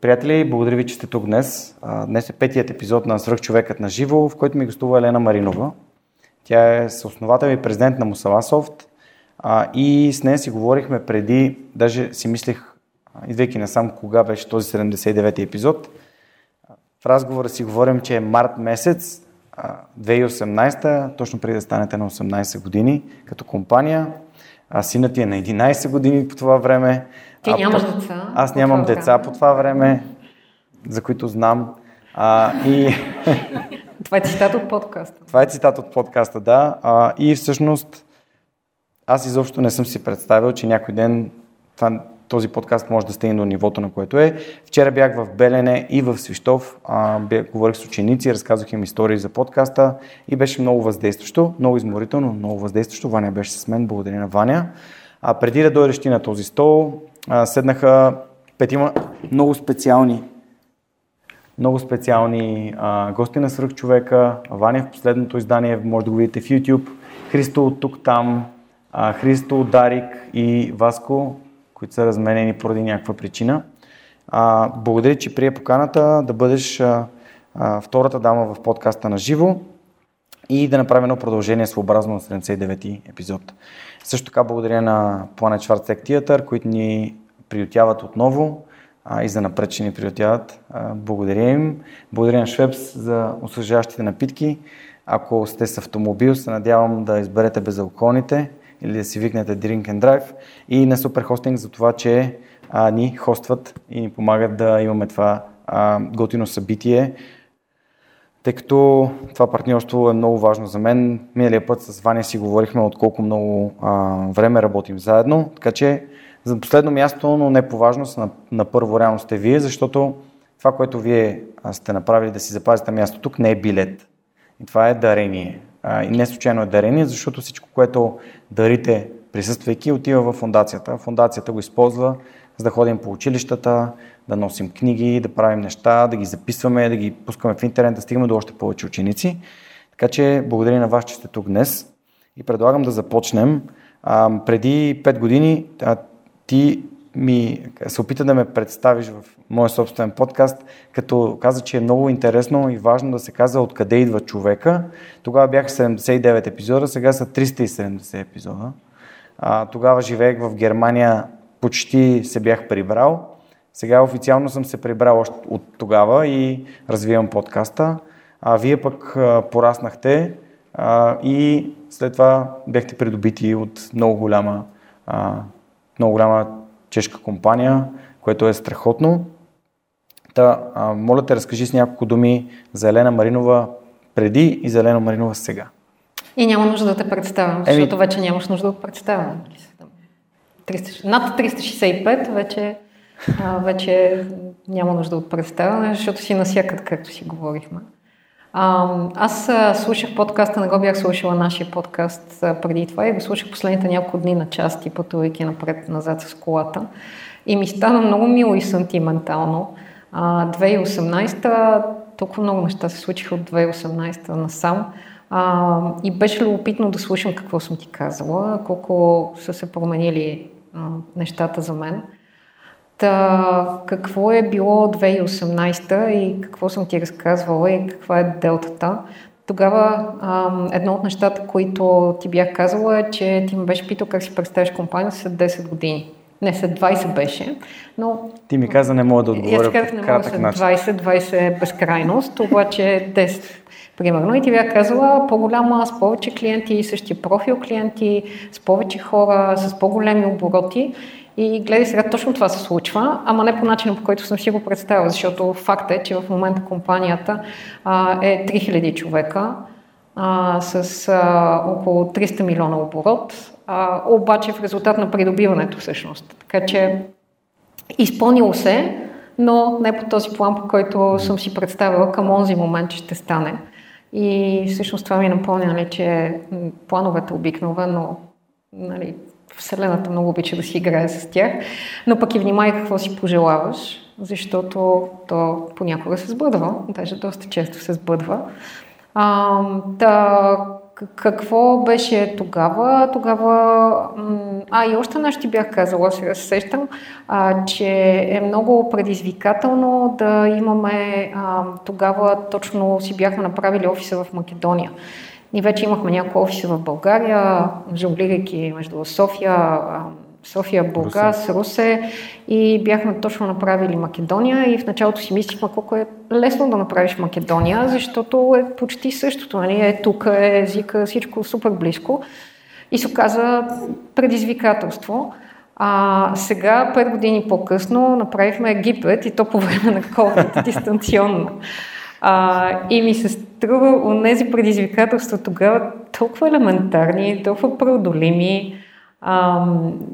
Приятели, благодаря ви, че сте тук днес. Днес е петият епизод на Свръхчовекът на живо, в който ми гостува Елена Маринова. Тя е съосновател и президент на Мусаласофт и с нея си говорихме преди, даже си мислех, идвайки насам кога беше този 79-ти епизод. В разговора си говорим, че е март месец 2018, точно преди да станете на 18 години като компания. А синът ти е на 11 години по това време. Ти нямаш деца. Аз нямам деца по това време, за които знам. А, и... Това е цитат от подкаста. Това е цитат от подкаста, да. А, и всъщност аз изобщо не съм си представил, че някой ден това, този подкаст може да стигне до нивото, на което е. Вчера бях в Белене и в Свищов, а, бях, говорих с ученици, разказах им истории за подкаста и беше много въздействащо, много изморително, много въздействащо. Ваня беше с мен, благодаря на Ваня. А преди да дойдеш ти на този стол, а, седнаха петима много специални много специални а, гости на Сръх човека. Ваня в последното издание, може да го видите в YouTube. Христо от тук там, Христо, Дарик и Васко, които са разменени поради някаква причина. А, благодаря, че прие поканата да бъдеш а, а, втората дама в подкаста на живо и да направим едно продължение своеобразно на 79-ти епизод. Също така благодаря на Planet Schwarztech Theater, които ни приютяват отново а, и за напред, че ни приютяват. Благодаря им. Благодаря на Швепс за осъжаващите напитки. Ако сте с автомобил, се надявам да изберете безалколните или да си викнете Drink and Drive и на Superhosting за това, че а, ни хостват и ни помагат да имаме това а, готино събитие, тъй като това партньорство е много важно за мен. Миналия път с Ваня си говорихме от колко много а, време работим заедно, така че за последно място, но не по важност, на, на първо реално сте вие, защото това, което вие сте направили да си запазите място тук, не е билет. И това е дарение. И не случайно е дарение, защото всичко, което дарите присъствайки, отива в фундацията. Фундацията го използва за да ходим по училищата, да носим книги, да правим неща, да ги записваме, да ги пускаме в интернет, да стигаме до още повече ученици. Така че благодаря на вас, че сте тук днес и предлагам да започнем. А, преди 5 години а, ти ми се опита да ме представиш в моя собствен подкаст, като каза, че е много интересно и важно да се казва откъде идва човека. Тогава бяха 79 епизода, сега са 370 епизода. А, тогава живеех в Германия, почти се бях прибрал. Сега официално съм се прибрал още от тогава и развивам подкаста. А вие пък а, пораснахте а, и след това бяхте придобити от много голяма, а, много голяма чешка компания, което е страхотно. Та, а, моля те, разкажи с няколко думи за Елена Маринова преди и за Елена Маринова сега. И няма нужда да те представям, защото Еми... вече нямаш нужда да представям. Над 365 вече, а, вече няма нужда от представяне, защото си насякат, както си говорихме. Аз слушах подкаста, не го бях слушала нашия подкаст преди това и го слушах последните няколко дни на части, пътувайки напред-назад с колата. И ми стана много мило и сантиментално. А, 2018 толкова много неща се случиха от 2018 насам. А, и беше любопитно да слушам какво съм ти казала, колко са се променили а, нещата за мен. Та, какво е било 2018 и какво съм ти разказвала и каква е делтата? Тогава а, едно от нещата, които ти бях казала е, че ти ме беше питал как си представяш компания след 10 години. Не, след 20 беше, но... Ти ми каза, не мога да отговоря Аз казах, не мога след 20, 20 е безкрайност, обаче 10 примерно. И ти бях казала по-голяма, с повече клиенти, същия профил клиенти, с повече хора, с по-големи обороти. И гледай сега, точно това се случва, ама не по начина, по който съм си го представила, защото факт е, че в момента компанията а, е 3000 човека а, с а, около 300 милиона оборот, а, обаче в резултат на придобиването всъщност. Така че изпълнило се, но не по този план, по който съм си представила към онзи момент, че ще стане. И всъщност това ми напомня, нали, че плановете обикновено нали, Вселената много обича да си играе с тях, но пък и внимай какво си пожелаваш, защото то понякога се сбъдва, даже доста често се сбъдва. А, да, какво беше тогава? Тогава... А, и още нещо ти бях казала, се сещам, а, че е много предизвикателно да имаме... А, тогава точно си бяхме направили офиса в Македония. Ние вече имахме няколко офиса в България, жонглирайки между София, София, Бургас, Русе. Русе и бяхме точно направили Македония и в началото си мислихме колко е лесно да направиш Македония, защото е почти същото. Нали? Е, тук е езика, всичко супер близко. И се оказа предизвикателство. А сега, пет години по-късно, направихме Египет и то по време на COVID, дистанционно. А, и ми се струва от тези предизвикателства тогава толкова елементарни, толкова преодолими. А,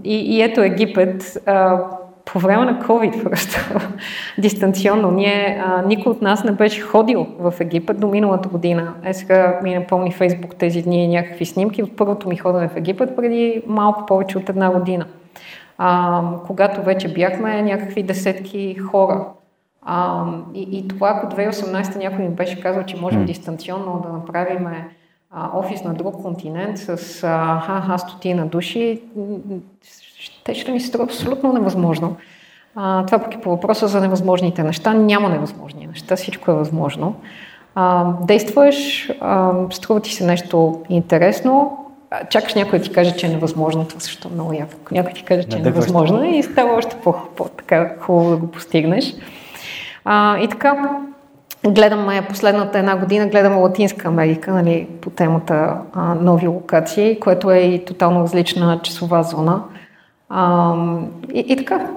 и, и ето Египет, а, по време на COVID просто, дистанционно. Ние, а, никой от нас не беше ходил в Египет до миналата година. Е, сега ми напомни Фейсбук тези дни някакви снимки от първото ми ходене в Египет преди малко повече от една година. А, когато вече бяхме някакви десетки хора. А, и, и това, ако 2018 някой ми беше казал, че можем дистанционно да направим офис на друг континент с ха-ха стотина души, ще, ще ми се струва абсолютно невъзможно. А, това пък е по въпроса за невъзможните неща. Няма невъзможни неща, всичко е възможно. А, действаш, а, струва ти се нещо интересно, чакаш някой да ти каже, че е невъзможно, това също е много яко. Някой ти каже, че е невъзможно и става още по-хубаво да го постигнеш. А, и така, гледаме последната една година, гледаме Латинска Америка, нали, по темата а, нови локации, което е и тотално различна часова зона. А, и, и така.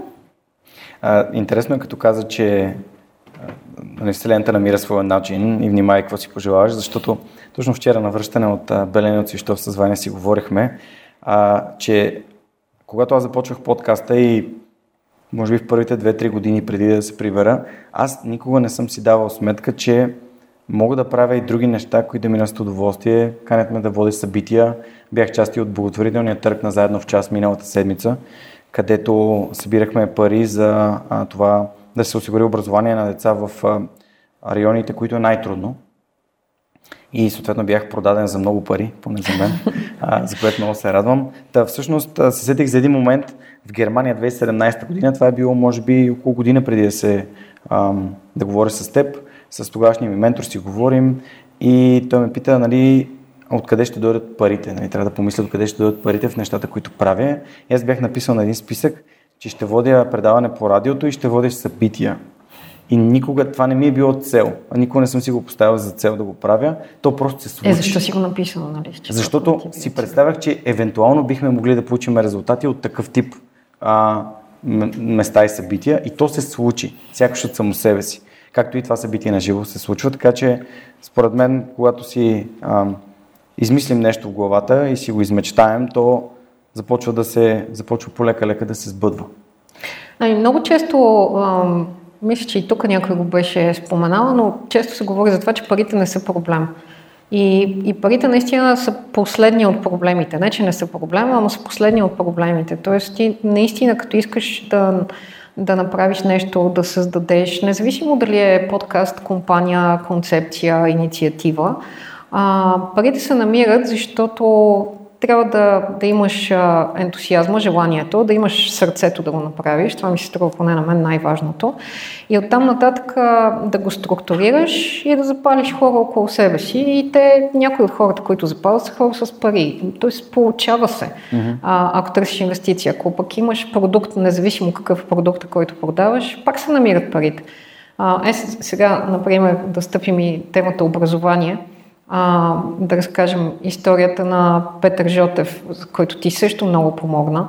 А, интересно е като каза, че нали, Вселената намира своя начин и внимай какво си пожелаваш, защото точно вчера на връщане от Белене от Свищов с Ваня си говорихме, а, че когато аз започвах подкаста и може би в първите 2-3 години преди да се прибера, аз никога не съм си давал сметка, че мога да правя и други неща, които да ми носят удоволствие. Канят ме да водя събития. Бях части от благотворителния търг на заедно в час миналата седмица, където събирахме пари за това да се осигури образование на деца в районите, които е най-трудно. И съответно бях продаден за много пари, поне за мен, а, за което много се радвам. Та всъщност се сетих за един момент, в Германия 2017 година. Това е било, може би, около година преди да се ам, да говоря с теб. С тогашния ми ментор си говорим и той ме пита, нали, откъде ще дойдат парите. Нали, трябва да помисля откъде ще дойдат парите в нещата, които правя. И аз бях написал на един списък, че ще водя предаване по радиото и ще водя събития. И никога това не ми е било цел. А никога не съм си го поставил за цел да го правя. То просто се случи. Е, защо си го написал, нали? Защото си представях, че евентуално бихме могли да получим резултати от такъв тип а, места и събития и то се случи, сякаш от само себе си. Както и това събитие на живо се случва, така че според мен, когато си а, измислим нещо в главата и си го измечтаем, то започва да се, започва полека-лека да се сбъдва. Ами, много често, мисля, че и тук някой го беше споменала, но често се говори за това, че парите не са проблем. И, и парите наистина са последни от проблемите. Не, че не са проблема, ама са последни от проблемите. Тоест ти наистина, като искаш да, да направиш нещо, да създадеш, независимо дали е подкаст, компания, концепция, инициатива, а, парите се намират, защото трябва да, да имаш ентусиазма, желанието, да имаш сърцето да го направиш. Това ми се струва поне на мен най-важното. И оттам нататък да го структурираш и да запалиш хора около себе си. И те, някои от хората, които запалят, са хора с пари. Тоест, получава се, mm-hmm. а, ако търсиш инвестиция. Ако пък имаш продукт, независимо какъв продукт, който продаваш, пак се намират парите. А, е, сега, например, да стъпим и темата образование – а, да разкажем историята на Петър Жотев, за който ти също много помогна.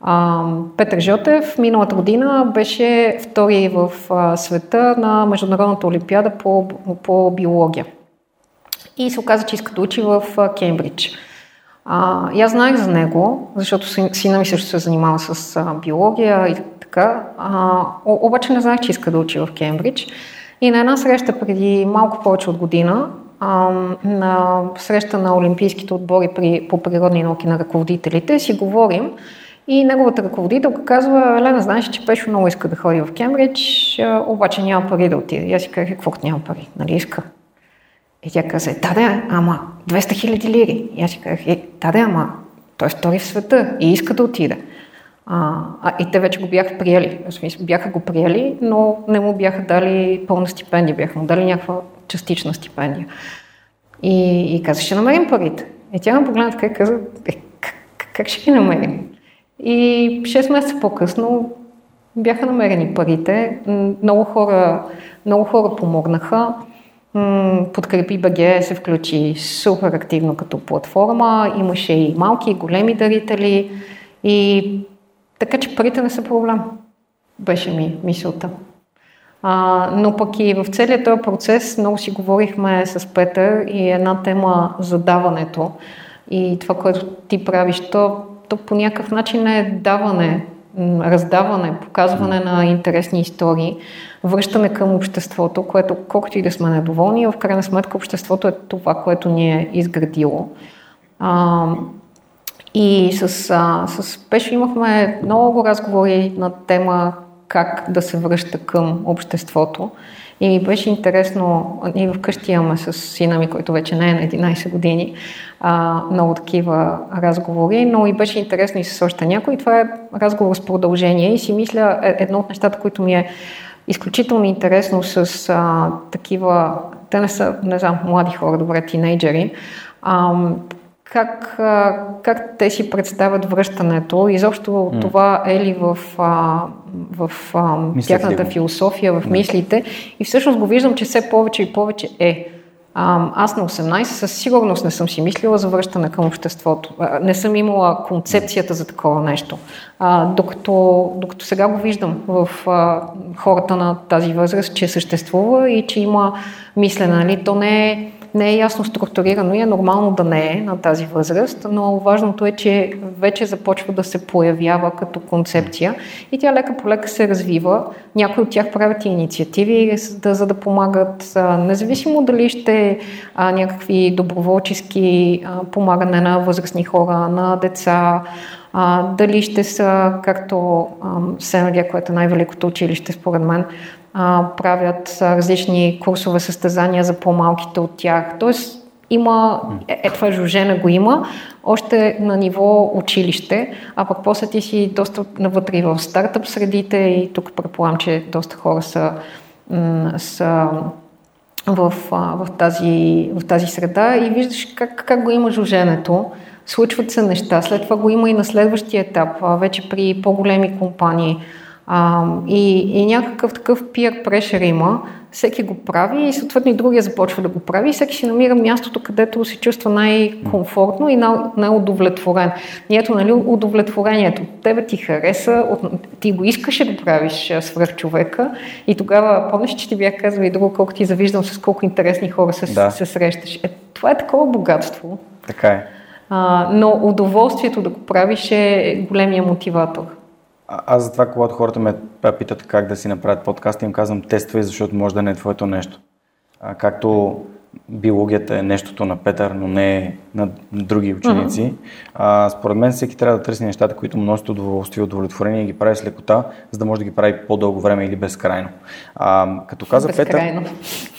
А, Петър Жотев миналата година беше втори в а, света на Международната олимпиада по, по биология. И се оказа, че иска да учи в а, Кембридж. А, и аз знаех за него, защото сина ми също се занимава с а, биология и така. А, обаче не знаех, че иска да учи в Кембридж. И на една среща преди малко повече от година а, на среща на олимпийските отбори при, по природни науки на ръководителите си говорим и неговата ръководителка казва, Елена, знаеш, че Пешо много иска да ходи в Кембридж, обаче няма пари да отиде. Аз си казах, какво няма пари, нали иска? И тя каза, да, да, ама 200 хиляди лири. И аз си казах, е, да, да, ама той е втори в света и иска да отида. А, а, и те вече го бяха приели. В смисъл, бяха го приели, но не му бяха дали пълна стипендия, бяха му дали някаква частична стипендия. И, и каза, ще намерим парите. И тя ме погледна така и каза, е, как, как ще ги намерим? И 6 месеца по-късно бяха намерени парите. Много хора, много хора помогнаха. Подкрепи БГ се включи супер активно като платформа. Имаше и малки, и големи дарители. И така че парите не са проблем. Беше ми мисълта. А, но пък и в целият този процес много си говорихме с Петър и една тема за даването и това, което ти правиш, то, то по някакъв начин е даване, раздаване, показване на интересни истории, връщане към обществото, което колкото и да сме недоволни, в крайна сметка обществото е това, което ни е изградило. А, и с, а, с Пешо имахме много разговори на тема как да се връща към обществото. И ми беше интересно, ние вкъщи имаме с сина ми, който вече не е на 11 години, а, много такива разговори, но и беше интересно и с още някой. Това е разговор с продължение и си мисля, е, едно от нещата, които ми е изключително интересно с а, такива, те не са, не знам, млади хора, добре, тинейджери, а, как, как те си представят връщането, изобщо mm. това е ли в, в тяхната философия, в мислите. И всъщност го виждам, че все повече и повече е. Аз на 18 със сигурност не съм си мислила за връщане към обществото. Не съм имала концепцията за такова нещо. Докато, докато сега го виждам в хората на тази възраст, че съществува и че има мислене. Нали? То не е не е ясно структурирано и е нормално да не е на тази възраст, но важното е, че вече започва да се появява като концепция и тя лека по лека се развива. Някои от тях правят и инициативи, за да помагат, независимо дали ще а, някакви доброволчески а, помагане на възрастни хора, на деца, а, дали ще са, както Сенадия, което е най-великото училище според мен, а, правят различни курсове, състезания за по-малките от тях. Тоест, има, е, е това жужена го има, още на ниво училище, а пък после ти си доста навътре в стартъп средите и тук предполагам, че доста хора са, са в, в, тази, в тази среда и виждаш как, как го има жуженето. Случват се неща, след това го има и на следващия етап, вече при по-големи компании а, и, и някакъв такъв peer pressure има, всеки го прави и съответно и другия започва да го прави и всеки си намира мястото, където се чувства най-комфортно и най-удовлетворен. И ето, нали, удовлетворението. Тебе ти хареса, ти го искаше да правиш свръх човека и тогава, помниш, че ти бях казал и друго, колко ти завиждам с колко интересни хора се, да. се срещаш. Е, това е такова богатство. Така е. А, но удоволствието да го правиш е големия мотиватор. А, аз затова, когато хората ме питат как да си направят подкаст, им казвам тествай, защото може да не е твоето нещо. А, както биологията е нещото на Петър, но не е на други ученици. Uh-huh. А, според мен всеки трябва да търси нещата, които носят удоволствие и удовлетворение и ги прави с лекота, за да може да ги прави по-дълго време или безкрайно. А, като каза безкрайно. Петър...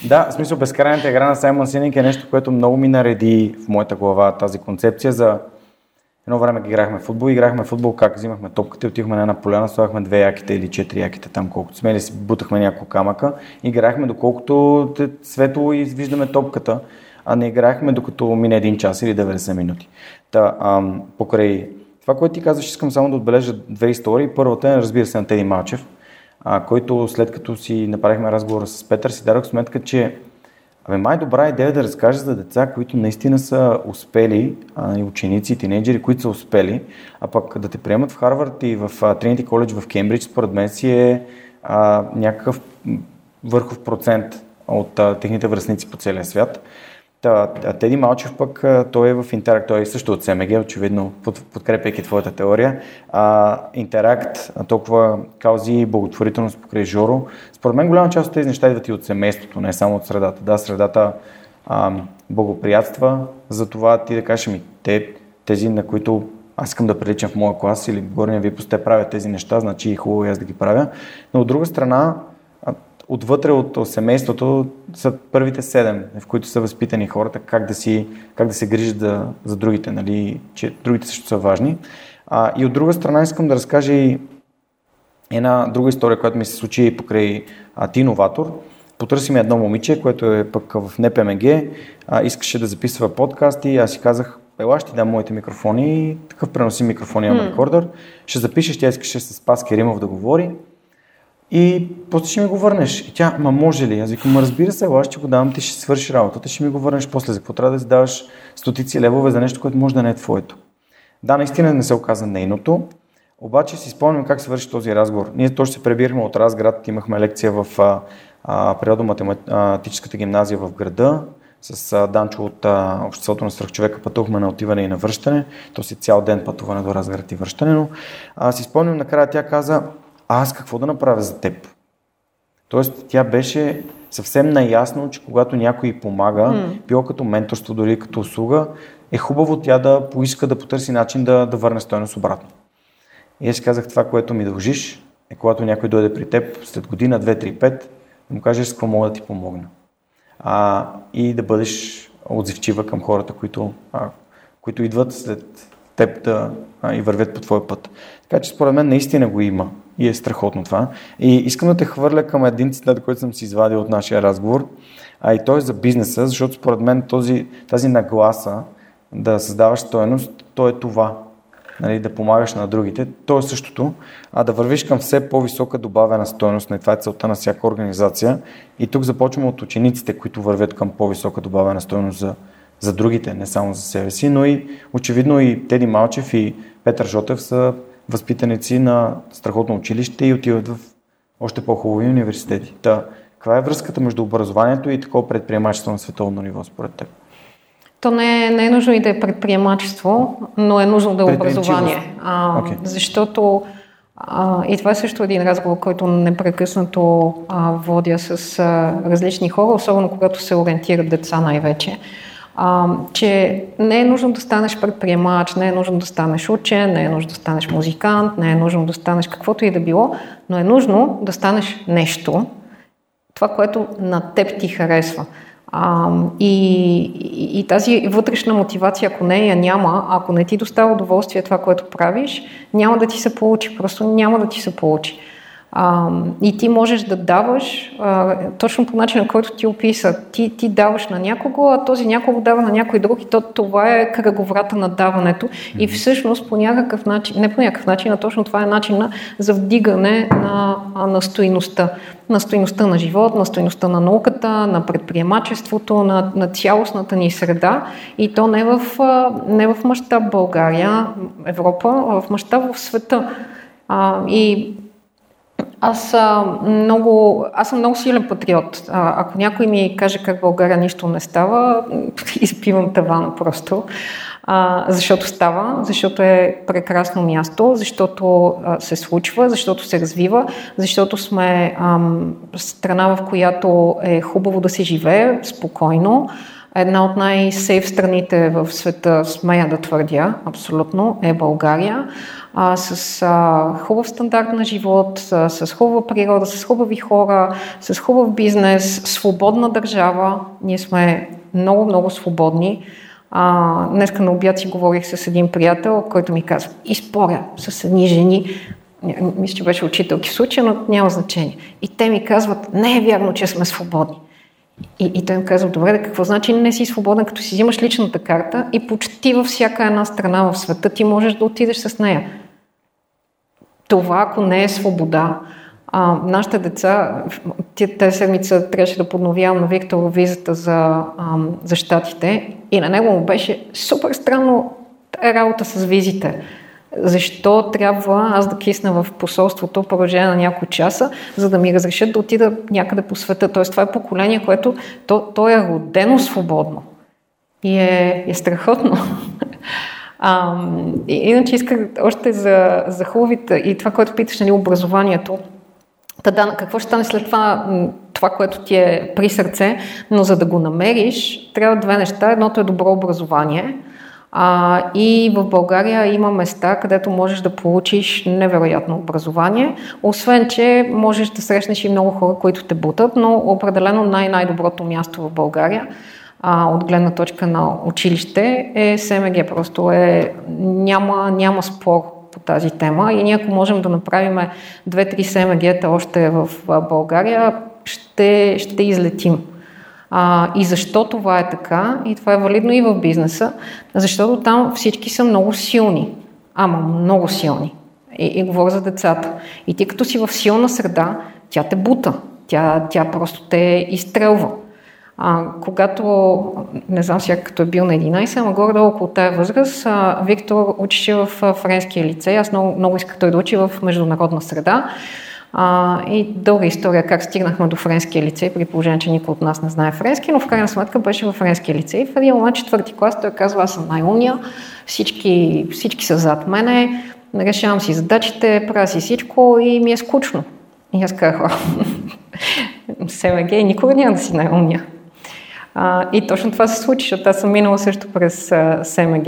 Да, в смисъл безкрайната игра на Саймон Синик е нещо, което много ми нареди в моята глава тази концепция за Едно време играхме футбол, играхме футбол как взимахме топката и отихме на една поляна, слагахме две яките или четири яките там, колкото сме, или си бутахме няколко камъка. Играхме доколкото светло и виждаме топката, а не играхме докато мине един час или 90 минути. Та, ам, покрай това, което ти казваш, искам само да отбележа две истории. Първата е, разбира се, на Теди Малчев, а, който след като си направихме разговора с Петър, си дадох сметка, че Абе, май добра идея да разкажеш за деца, които наистина са успели, а, и ученици, и тинейджери, които са успели, а пък да те приемат в Харвард и в Тринити коледж в Кембридж, според мен си е а, някакъв върхов процент от а, техните връзници по целия свят. Та, Теди Малчев пък, той е в Интеракт, той е също от СМГ, очевидно, под, подкрепяйки твоята теория. А, Интеракт, толкова каузи и благотворителност покрай Жоро. Според мен голяма част от тези неща идват и от семейството, не само от средата. Да, средата а, благоприятства за това ти да кажеш ми, те, тези, на които аз искам да приличам в моя клас или горния випуск, те правят тези неща, значи е хубаво и аз да ги правя. Но от друга страна, отвътре от семейството са първите седем, в които са възпитани хората, как да, си, как да се грижат за, за другите, нали, че другите също са важни. А, и от друга страна искам да разкажа и една друга история, която ми се случи покрай а, ти иноватор. Потърси ми едно момиче, което е пък в НПМГ, а, искаше да записва подкаст и аз си казах, ела ще дам моите микрофони, такъв преноси микрофон имам mm. рекордър, ще запишеш, тя искаше с Пас Керимов да говори и после ще ми го върнеш. И тя, ма може ли? Аз викам, разбира се, ела ще го дам, ти ще свършиш работата, ще ми го върнеш после. За какво трябва да си даваш стотици левове за нещо, което може да не е твоето? Да, наистина не се оказа нейното, обаче си спомням как се върши този разговор. Ние точно се пребирахме от Разград, имахме лекция в природо-математическата гимназия в града, с а, Данчо от а, Обществото на свръхчовека пътувахме на отиване и на връщане. То си цял ден пътуване до Разград и връщане, но а, си спомням накрая тя каза, аз какво да направя за теб? Тоест тя беше съвсем наясно, че когато някой помага, mm. било като менторство, дори като услуга, е хубаво тя да поиска да потърси начин да, да върне стойност обратно. И аз казах това, което ми дължиш, е когато някой дойде при теб след година, 2, 3, 5, да му кажеш с какво мога да ти помогна. А, и да бъдеш отзивчива към хората, които, а, които идват след теб да, а, и вървят по твоя път. Така че според мен наистина го има и е страхотно това. И искам да те хвърля към един цитат, който съм си извадил от нашия разговор, а и той е за бизнеса, защото според мен този, тази нагласа да създаваш стоеност, то е това нали, да помагаш на другите, то е същото, а да вървиш към все по-висока добавена стоеност, на това е целта на всяка организация. И тук започваме от учениците, които вървят към по-висока добавена стоеност за, за другите, не само за себе си, но и очевидно и Теди Малчев и Петър Жотев са възпитаници на страхотно училище и отиват в още по-хубави университети. Та, каква е връзката между образованието и такова предприемачество на световно ниво, според теб? То не е, не е нужно и да е предприемачество, но е нужно да е образование. А, okay. Защото а, и това е също един разговор, който непрекъснато а, водя с а, различни хора, особено когато се ориентират деца най-вече. А, че не е нужно да станеш предприемач, не е нужно да станеш учен, не е нужно да станеш музикант, не е нужно да станеш каквото и да било, но е нужно да станеш нещо, това, което на теб ти харесва. А, и, и, и тази вътрешна мотивация, ако не я няма, ако не ти доставя удоволствие това, което правиш, няма да ти се получи. Просто няма да ти се получи. А, и ти можеш да даваш а, точно по начина, който ти описа. Ти, ти даваш на някого, а този някого дава на някой друг и то, това е кръговрата на даването. И всъщност по някакъв начин, не по някакъв начин, а точно това е начина за вдигане на, на стоиността. На стоиността на живот, на стоиността на науката, на предприемачеството, на, на цялостната ни среда. И то не в, не в мащаб България, Европа, а в мащаб в света. А, и аз, а, много, аз съм много силен патриот. А, ако някой ми каже как България нищо не става, изпивам тавана просто. А, защото става, защото е прекрасно място, защото а, се случва, защото се развива, защото сме ам, страна, в която е хубаво да се живее спокойно. Една от най-сейф страните в света, смея да твърдя, абсолютно, е България а, с а, хубав стандарт на живот, а, с хубава природа, с хубави хора, с хубав бизнес, свободна държава. Ние сме много, много свободни. А, днеска на обяд си говорих с един приятел, който ми казва, споря с едни жени, мисля, че беше учителки в случая, но няма значение. И те ми казват, не е вярно, че сме свободни. И, и той им казва, добре, да какво значи не си свободен, като си взимаш личната карта и почти във всяка една страна в света ти можеш да отидеш с нея това, ако не е свобода, а, нашите деца, тази седмица трябваше да подновявам на Виктор визата за, а, за щатите и на него му беше супер странно работа с визите. Защо трябва аз да кисна в посолството в продължение на няколко часа, за да ми разрешат да отида някъде по света. Тоест това е поколение, което то, то е родено свободно. И е, е страхотно. А, иначе исках още за, за хубавите и това, което питаш, нали, образованието. Та да, какво ще стане след това, това, което ти е при сърце, но за да го намериш, трябва две неща. Едното е добро образование, А, и в България има места, където можеш да получиш невероятно образование, освен, че можеш да срещнеш и много хора, които те бутат, но определено най-най-доброто място в България а, от гледна точка на училище е СМГ. Просто е, няма, няма спор по тази тема и ние ако можем да направим две-три СМГ-та още в България, ще, ще излетим. А, и защо това е така, и това е валидно и в бизнеса, защото там всички са много силни. Ама много силни. И, и говоря за децата. И ти като си в силна среда, тя те бута. Тя, тя просто те изстрелва. А, когато, не знам сега като е бил на 11, ама горе-долу около тая възраст, а, Виктор учеше в френския лицей. Аз много, много исках той да учи в международна среда. А, и дълга история как стигнахме до френския лицей, при положение, че никой от нас не знае френски, но в крайна сметка беше в френския лицей. В един момент четвърти клас той казва, аз съм най-умния, всички, всички са зад мене, решавам си задачите, правя си всичко и ми е скучно. И аз казах, СМГ никога няма да си най-умния. А, и точно това се случи, защото аз съм минала също през СМГ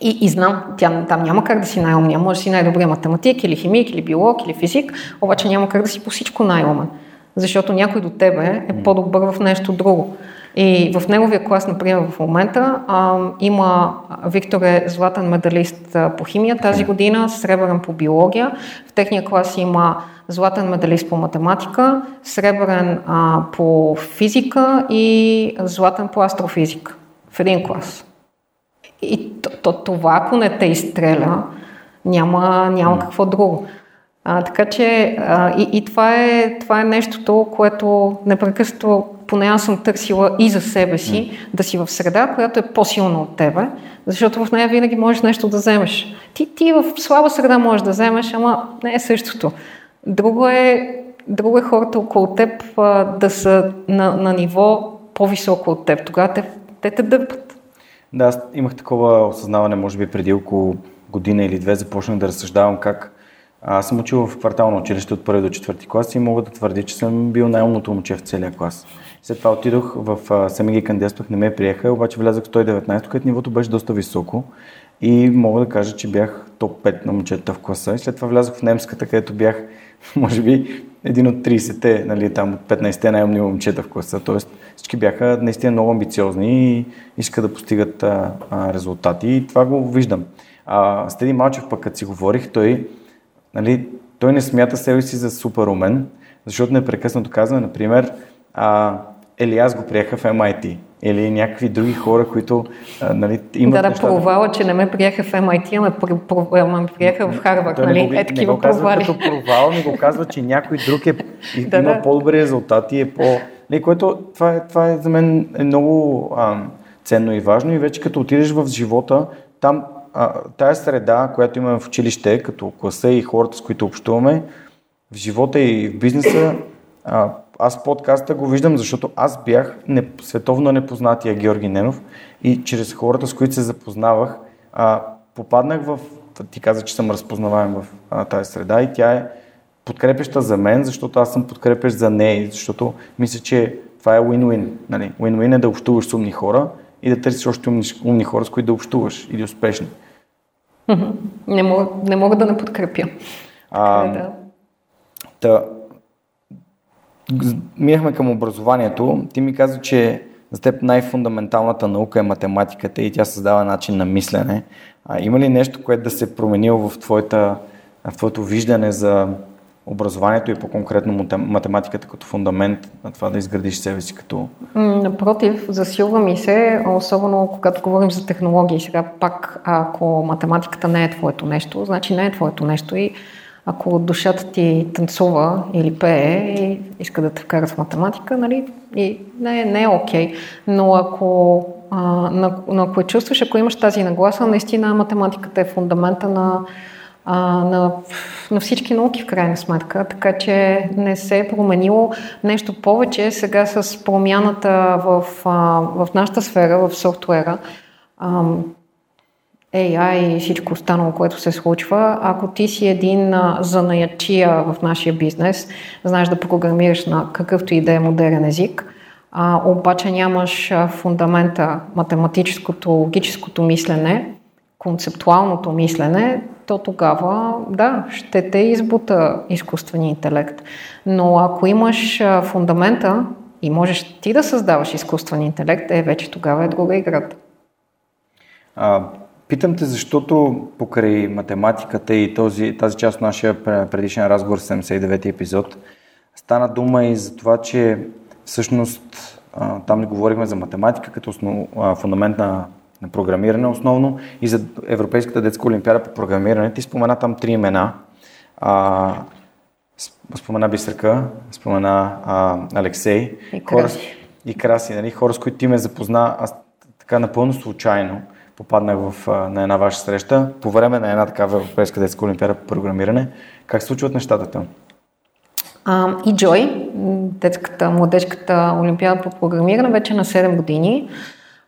и, и знам, тя, там няма как да си най-умния. Може да си най-добрия математик или химик, или биолог, или физик, обаче няма как да си по всичко най-умен. Защото някой до тебе е по-добър в нещо друго. И в неговия клас, например, в момента а, има Виктор е златен медалист по химия тази година, сребърен по биология. В техния клас има златен медалист по математика, сребърен а, по физика и златен по астрофизика. В един клас. И то, то, това, ако не те изстреля, няма, няма какво друго. А, така че а, и, и това, е, това е нещото, което непрекъснато, поне аз съм търсила и за себе си, да си в среда, която е по-силна от тебе, защото в нея винаги можеш нещо да вземеш. Ти, ти в слаба среда можеш да вземеш, ама не е същото. Друго е, друго е хората около теб а, да са на, на ниво по-високо от теб. Тогава те, те те дърпат. Да, аз имах такова осъзнаване, може би преди около година или две започнах да разсъждавам как аз съм учил в квартално училище от първи до четвърти клас и мога да твърдя, че съм бил най-умното момче в целия клас. След това отидох в СМГ кандидатствах, не ме приеха, обаче влязах в 119, където нивото беше доста високо и мога да кажа, че бях топ 5 на момчета в класа. И след това влязох в немската, където бях, може би, един от 30-те, нали, там от 15-те най-умни момчета в класа. Тоест всички бяха наистина много амбициозни и искат да постигат а, резултати. И това го виждам. А, с Теди Малчев пък, като си говорих, той, нали, той не смята себе си за супер умен, защото непрекъснато казва, например, а, или аз го приеха в MIT, или някакви други хора, които а, нали, имат Да, да, неща, провала, че не ме приеха в MIT, ама ме приеха в Харвард, нали? Не го, е, такива не го казва като провал, не го казва, че някой друг е, да, има да. по-добри резултати, е по... Не, което това е, това е за мен е много а, ценно и важно и вече като отидеш в живота, там а, тая среда, която имаме в училище, като класа и хората, с които общуваме, в живота и в бизнеса, а, аз подкаста го виждам, защото аз бях не, световно непознатия Георги Ненов и чрез хората, с които се запознавах, а, попаднах в... Ти каза, че съм разпознаваем в а, тази среда и тя е подкрепеща за мен, защото аз съм подкрепещ за нея, защото мисля, че това е win-win. Нали? Win-win е да общуваш с умни хора и да търсиш още умни, умни хора, с които да общуваш или успешни. Не мога, не мога да не подкрепя. А, да. Та, минахме към образованието. Ти ми каза, че за теб най-фундаменталната наука е математиката и тя създава начин на мислене. А, има ли нещо, което да се е променило в, твоята, в твоето виждане за образованието и по-конкретно математиката като фундамент на това да изградиш себе си като... Напротив, засилва ми се, особено когато говорим за технологии. Сега пак, ако математиката не е твоето нещо, значи не е твоето нещо и ако душата ти танцува или пее и иска да те вкара в математика, нали, и не, не е окей. Но ако, а, на, на, ако чувстваш, ако имаш тази нагласа, наистина математиката е фундамента на, а, на, на всички науки в крайна сметка, така че не се е променило нещо повече. Сега с промяната в, а, в нашата сфера, в софтуера, а, AI и всичко останало, което се случва, ако ти си един занаячия в нашия бизнес, знаеш да програмираш на какъвто и да е модерен език, а, обаче нямаш фундамента, математическото, логическото мислене, концептуалното мислене, то тогава, да, ще те избута изкуствения интелект. Но ако имаш фундамента и можеш ти да създаваш изкуствен интелект, е вече тогава е друга играта. Питам те, защото покрай математиката и този, тази част от нашия предишен разговор, 79 епизод, стана дума и за това, че всъщност там не говорихме за математика като основ, фундамент на, на програмиране основно и за Европейската детска олимпиада по програмиране. Ти спомена там три имена. А, спомена Бисърка, спомена а, Алексей. И Краси. Хора, и Краси, нали? хора с които ти ме запозна, аз така напълно случайно попаднах в, на една ваша среща по време на една такава Европейска детска олимпиада по програмиране. Как се случват нещата там? И Джой, детската, младежката олимпиада по програмиране, вече на 7 години.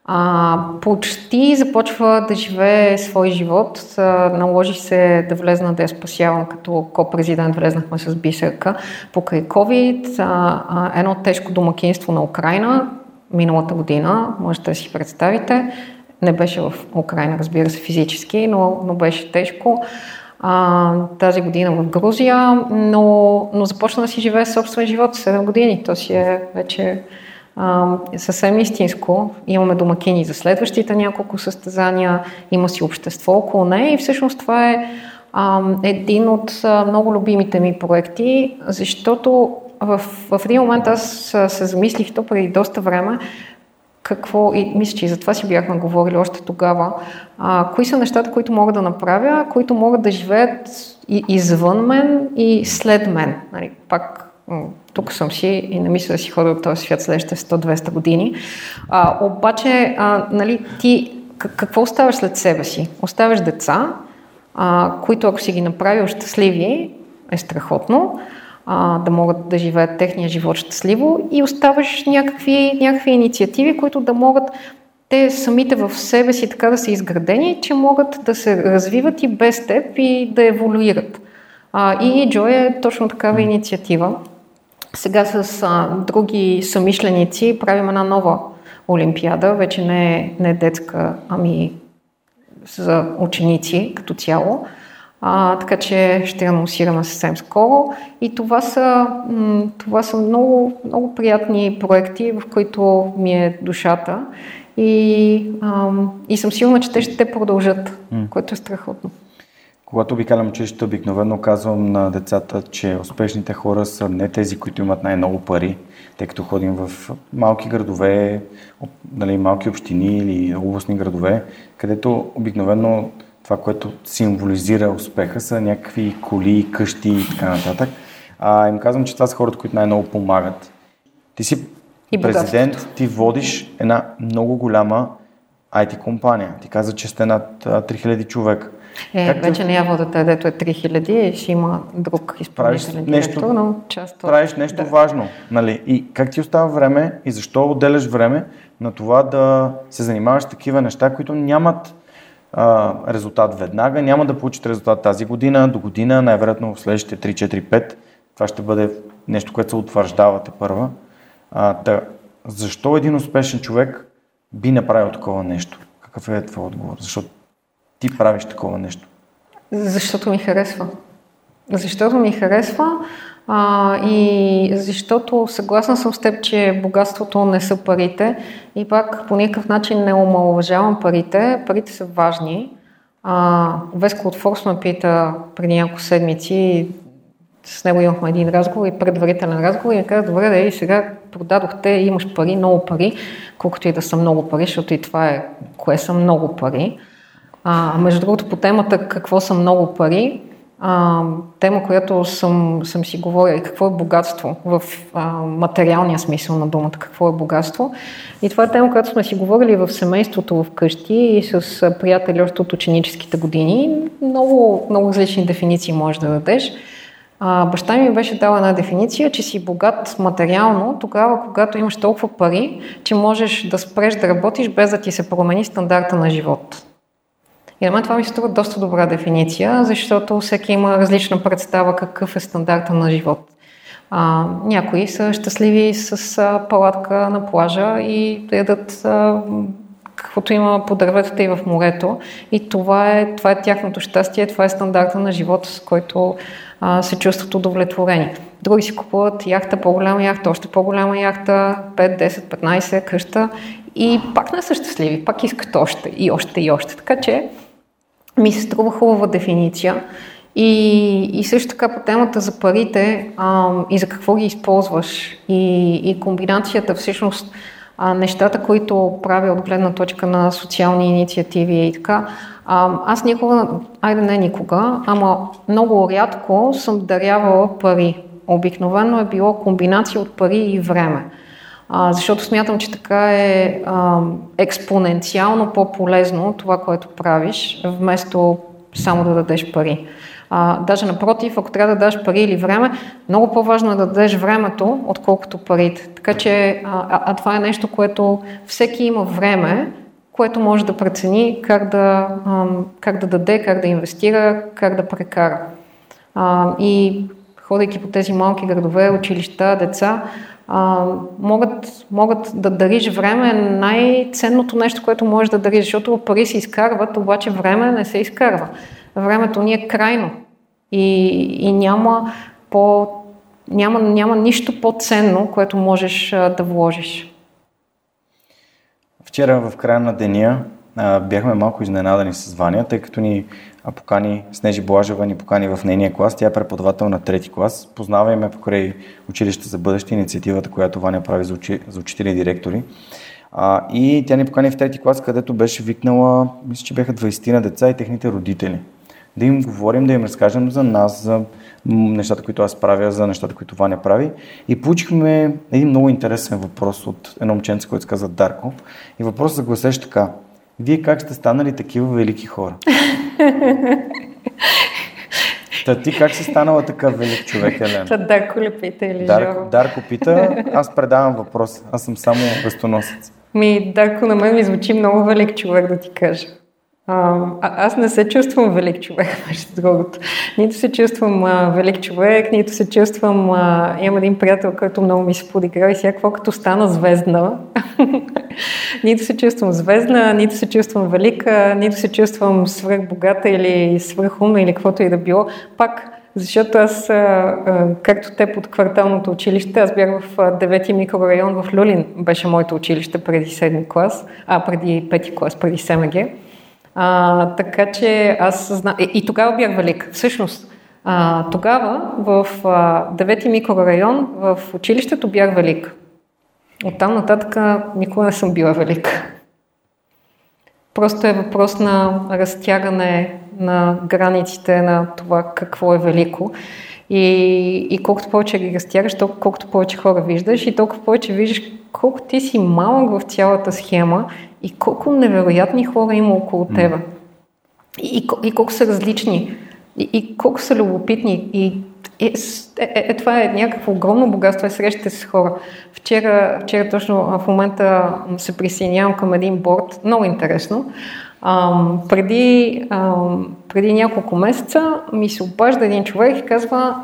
А, почти започва да живее свой живот. А, наложи се да влезна да я спасявам като ко-президент. Влезнахме с бисерка покрай COVID. А, а, едно тежко домакинство на Украина миналата година, можете да си представите. Не беше в Украина, разбира се, физически, но, но беше тежко а, тази година в Грузия, но, но започна да си живее собствен живот 7 години. То си е вече а, съвсем истинско. Имаме домакини за следващите няколко състезания, има си общество около нея и всъщност това е а, един от много любимите ми проекти, защото в, в един момент аз се замислих то преди доста време, какво, и мисля, че и за това си бяхме говорили още тогава, а, кои са нещата, които мога да направя, които могат да живеят и извън мен и след мен. Нали, пак тук съм си и не мисля да си ходя от този свят следващите 100-200 години. А, обаче, а, нали, ти какво оставяш след себе си? Оставяш деца, а, които ако си ги направил щастливи, е страхотно а, да могат да живеят техния живот щастливо и оставаш някакви, някакви инициативи, които да могат те самите в себе си така да са изградени, че могат да се развиват и без теб и да еволюират. А, и Joy е точно такава инициатива. Сега с а, други самишленици правим една нова олимпиада, вече не е, не е детска, ами за ученици като цяло. А, така че ще анонсираме съвсем скоро. И това са, това са много, много приятни проекти, в които ми е душата. И, ам, и съм сигурна, че те ще продължат, mm. което е страхотно. Когато обикалям училище, обикновено казвам на децата, че успешните хора са не тези, които имат най-много пари, тъй като ходим в малки градове, нали, малки общини или областни градове, където обикновено това, което символизира успеха, са някакви коли, къщи и така нататък. А, им казвам, че това са хората, които най-много помагат. Ти си и президент, ти водиш една много голяма IT компания. Ти каза, че сте над 3000 човека. Е, как вече ти... не я водата, дето е 3000 и ще има друг изпълнителен директор, но част от... Правиш нещо да. важно. Нали? И как ти остава време и защо отделяш време на това да се занимаваш с такива неща, които нямат резултат веднага. Няма да получите резултат тази година, до година, най-вероятно в следващите 3-4-5. Това ще бъде нещо, което се утвърждавате първа. А, да, защо един успешен човек би направил такова нещо? Какъв е твой отговор? Защо ти правиш такова нещо? Защото ми харесва. Защото ми харесва а, и защото съгласна съм с теб, че богатството не са парите и пак по никакъв начин не омалуважавам парите. Парите са важни. А, Веско от Форс ме пита преди няколко седмици, с него имахме един разговор и предварителен разговор и ми каза, добре, да и сега продадохте, имаш пари, много пари, колкото и да са много пари, защото и това е, кое са много пари. А, между другото, по темата какво са много пари, а, тема, която съм, съм си говорила и какво е богатство в а, материалния смисъл на думата, какво е богатство. И това е тема, която сме си говорили в семейството вкъщи и с приятели още от ученическите години. Много, много различни дефиниции можеш да дадеш. А, баща ми беше дала една дефиниция, че си богат материално тогава, когато имаш толкова пари, че можеш да спреш да работиш без да ти се промени стандарта на живот. И на мен това ми се струва доста добра дефиниция, защото всеки има различна представа какъв е стандарта на живот. А, някои са щастливи с а, палатка на плажа и ядат а, каквото има по дърветата и в морето. И това е, това е тяхното щастие, това е стандарта на живота, с който а, се чувстват удовлетворени. Други си купуват яхта, по-голяма яхта, още по-голяма яхта, 5, 10, 15 къща и пак не са щастливи, пак искат още и още и още. Така че ми се струва хубава дефиниция. И, и също така по темата за парите а, и за какво ги използваш и, и комбинацията всъщност а, нещата, които правя от гледна точка на социални инициативи и така, а, аз никога, айде не никога, ама много рядко съм дарявала пари. Обикновено е било комбинация от пари и време. А, защото смятам, че така е а, експоненциално по-полезно това, което правиш, вместо само да дадеш пари. А, даже напротив, ако трябва да дадеш пари или време, много по-важно е да дадеш времето, отколкото парите. Така че, а, а това е нещо, което всеки има време, което може да прецени как да, а, как да даде, как да инвестира, как да прекара. А, и ходейки по тези малки градове, училища, деца, а, могат, могат да дариш време най-ценното нещо, което можеш да дариш, защото пари се изкарват, обаче време не се изкарва времето ни е крайно и, и няма, по, няма, няма нищо по-ценно, което можеш а, да вложиш. Вчера в края на деня а, бяхме малко изненадани с Ваня, тъй като ни а, покани, Снежи Блажева ни покани в нейния клас. Тя е преподавател на трети клас. Познаваме покрай училище за бъдеще, инициативата, която Ваня прави за, учи, за учители и директори. А, и тя ни покани в трети клас, където беше викнала, мисля, че бяха 20 на деца и техните родители да им говорим, да им разкажем за нас, за нещата, които аз правя, за нещата, които Ваня прави. И получихме един много интересен въпрос от едно момченце, който се казва Дарко. И въпросът гласеше така. Вие как сте станали такива велики хора? Та ти как си станала такъв велик човек, Елена? Та Дарко ли пита или Дарко, Дарко пита, аз предавам въпрос. Аз съм само вестоносец. Ми, Дарко на мен ми звучи много велик човек да ти кажа. А, аз не се чувствам велик човек, между другото. Нито се чувствам а, велик човек, нито се чувствам... А, имам един приятел, който много ми се подиграва и всяко като стана звездна. нито се чувствам звездна, нито се чувствам велика, нито се чувствам свръхбогата или свръхумна или каквото и да било. Пак защото аз, както те под кварталното училище, аз бях в 9-ти микрорайон в Люлин, беше моето училище преди 7 клас, а преди 5 клас, преди СМГ. А, така че аз зна... И, и тогава бях велик. Всъщност, а, тогава в 9-ти микрорайон в училището бях велик. Оттам нататък никога не съм била велик. Просто е въпрос на разтягане на границите на това какво е велико. И, и колкото повече ги разтягаш, толкова колкото повече хора виждаш и толкова повече виждаш колко ти си малък в цялата схема и колко невероятни хора има около тебе. И, и, и колко са различни. И, и колко са любопитни. И е, е, е, това е някакво огромно богатство, е срещате с хора. Вчера, вчера точно в момента се присъединявам към един борт, много интересно. Ам, преди, ам, преди няколко месеца ми се обажда един човек и казва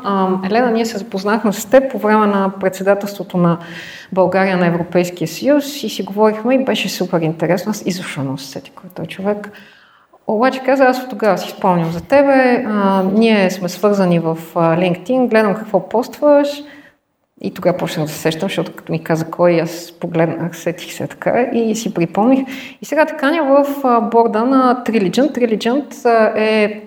Елена, ние се запознахме с теб по време на председателството на България на Европейския съюз и си говорихме и беше супер интересно. И защо не се сети кой е този човек? Обаче каза, аз от тогава си спомням за тебе, а, ние сме свързани в а, LinkedIn, гледам какво постваш и тогава почнах да се сещам, защото като ми каза кой, аз погледнах, сетих се така и си припомних. И сега така в борда на Triligent. Triligent е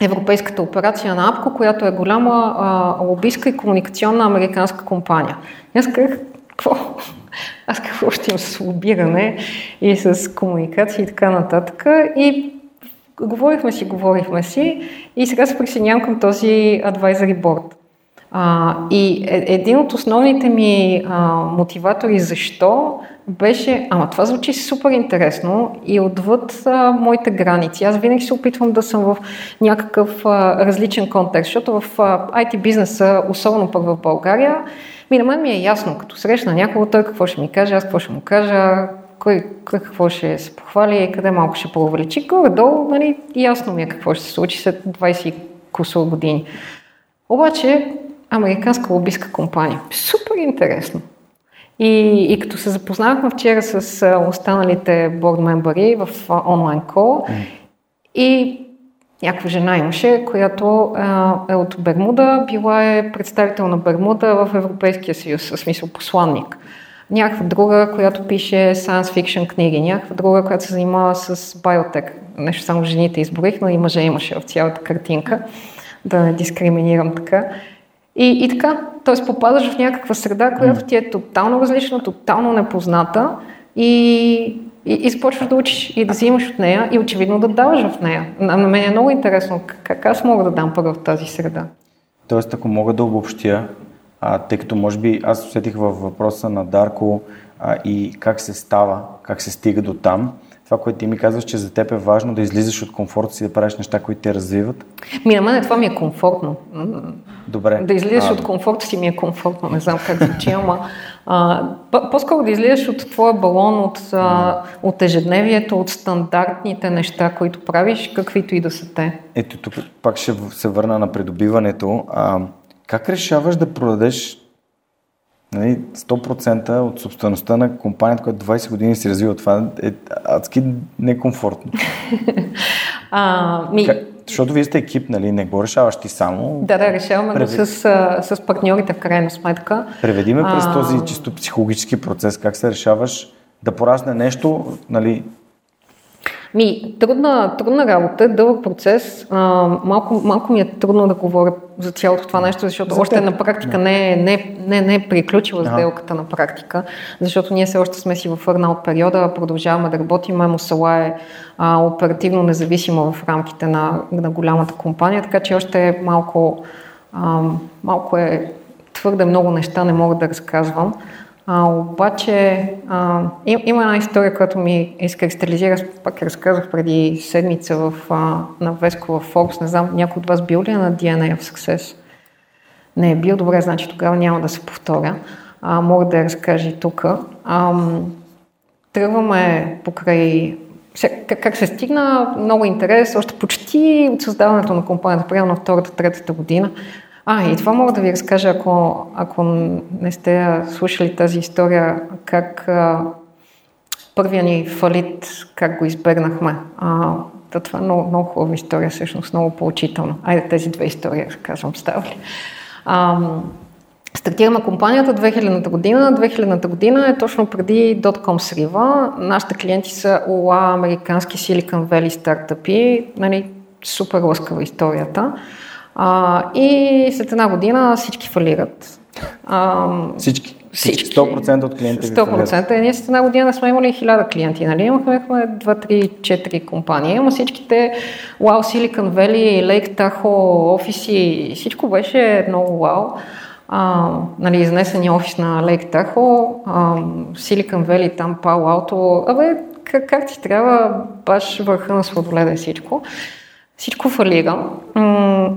европейската операция на АПКО, която е голяма а, лобистка и комуникационна американска компания. И аз казах, какво? Аз какво ще имам с лобиране и с комуникация и така нататък. И говорихме си, говорихме си и сега се присъединявам към този advisory board. А, и е, един от основните ми а, мотиватори защо беше, ама това звучи супер интересно и отвъд а, моите граници. Аз винаги се опитвам да съм в някакъв а, различен контекст, защото в а, IT бизнеса, особено пък в България, ми на мен ми е ясно, като срещна някого, той какво ще ми каже, аз какво ще му кажа, кой, кой какво ще се похвали, къде малко ще преувеличи. Горе-долу, нали, ясно ми е какво ще се случи след 20 кусор години. Обаче, американска лобистка компания. Супер интересно. И, и като се запознахме вчера с останалите борд мембари в онлайн кол mm. и някаква жена имаше, която а, е от Бермуда, била е представител на Бермуда в Европейския съюз, в смисъл посланник. Някаква друга, която пише science fiction книги, някаква друга, която се занимава с биотек. Нещо само жените изборих, но и мъже имаше в цялата картинка, да не дискриминирам така. И, и така, т.е. попадаш в някаква среда, която ти е тотално различна, тотално непозната и и, и започваш да учиш и да взимаш от нея и очевидно да даваш в нея. На, на мен е много интересно как аз мога да дам първо в тази среда. Тоест, ако мога да обобщя, а, тъй като може би аз усетих във въпроса на Дарко а, и как се става, как се стига до там, това, което ти ми казваш, че за теб е важно да излизаш от комфорта си, да правиш неща, които те развиват? Ми, на мен това ми е комфортно. Добре. Да излизаш а... от комфорта си ми е комфортно, не знам как звучи, ама а, по-скоро да излизаш от твоя балон, от, а, от ежедневието, от стандартните неща, които правиш, каквито и да са те. Ето тук пак ще се върна на придобиването. А, как решаваш да продадеш нали, 100% от собствеността на компанията, която 20 години се развива. Това е адски некомфортно. а, ми... как, защото вие сте екип, нали? Не го решаваш ти само. Да, да, решаваме Превед... с, с партньорите в крайна сметка. Преведи ме през а... този чисто психологически процес. Как се решаваш да порасне нещо, нали, ми, трудна, трудна работа, дълъг процес. А, малко, малко ми е трудно да говоря за цялото това нещо, защото за още на практика не не, не, не е приключила сделката на практика, защото ние все още сме си в от периода, продължаваме да работим. Мусала е а, оперативно независима в рамките на, на голямата компания, така че още е малко, а, малко е твърде много неща, не мога да разказвам. А, обаче а, им, има една история, която ми изкристализира, пак разказах преди седмица в, а, на Веско в Forbes. Не знам, някой от вас бил ли е на DNA of Success? Не е бил, добре, значи тогава няма да се повторя. А, мога да я разкажа и тук. Тръгваме покрай как, как се стигна, много интерес, още почти от създаването на компанията, примерно на втората, третата година. А, и това мога да ви разкажа, ако, ако не сте слушали тази история, как а, първия ни фалит, как го избегнахме. А, да, това е много, много хубава история, всъщност много поучително. Айде тези две истории разказвам, става ли? А, Стартираме компанията 2000-та година. 2000-та година е точно преди Dotcom срива. Нашите клиенти са ОЛА, американски Silicon Valley стартъпи. Нали, супер лъскава историята. А, и след една година всички фалират. А, всички? Всички. 100% от клиентите 100%. Е, ние след една година сме имали 1000 клиенти, нали? Имахме 2, 3, 4 компании, ама всичките Wow, Silicon Valley, Lake Tahoe, офиси, всичко беше много вау. А, нали, изнесения офис на Lake Tahoe, а, Silicon Valley, там Palo Alto, абе, как, как ти трябва, баш върха на сладоледа всичко. Всичко фалира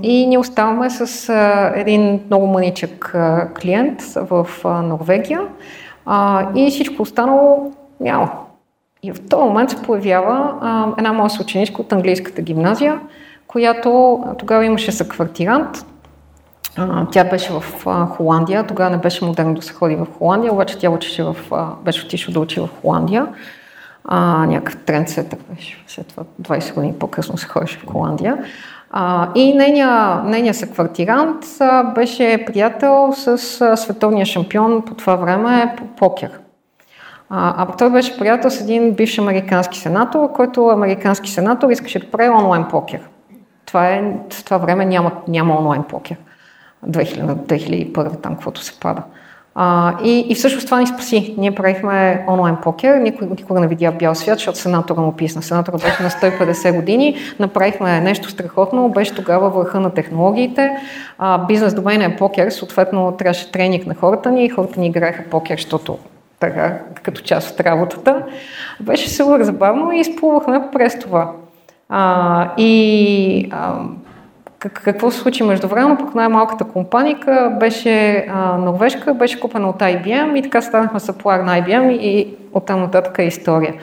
и ние оставаме с един много мъничък клиент в Норвегия и всичко останало няма. И в този момент се появява една моя съученичка от английската гимназия, която тогава имаше съквартирант. Тя беше в Холандия, тогава не беше модерно да се ходи в Холандия, обаче тя учеше в, беше отишла да учи в Холандия а, някакъв трендсетър беше. След това 20 години по-късно се ходеше в Холандия. А, и нейният нейния съквартирант а, беше приятел с а, световния шампион по това време по покер. А, а той беше приятел с един бивш американски сенатор, който американски сенатор искаше да прави онлайн покер. Това, е, в това време няма, няма онлайн покер. 2000, 2001 там, каквото се пада. А, и, и всъщност това ни спаси. Ние правихме онлайн покер, никой никога не видя бял свят, защото сенатора му писна. Сенатора беше на 150 години, направихме нещо страхотно, беше тогава върха на технологиите. А, бизнес домен е покер, съответно трябваше тренинг на хората ни хората ни играеха покер, защото така, като част от работата. Беше супер забавно и изплувахме през това. А, и а, какво се случи междувременно, пък най-малката компаника беше а, норвежка, беше купена от IBM и така станахме съплар на IBM и оттам нататък е история.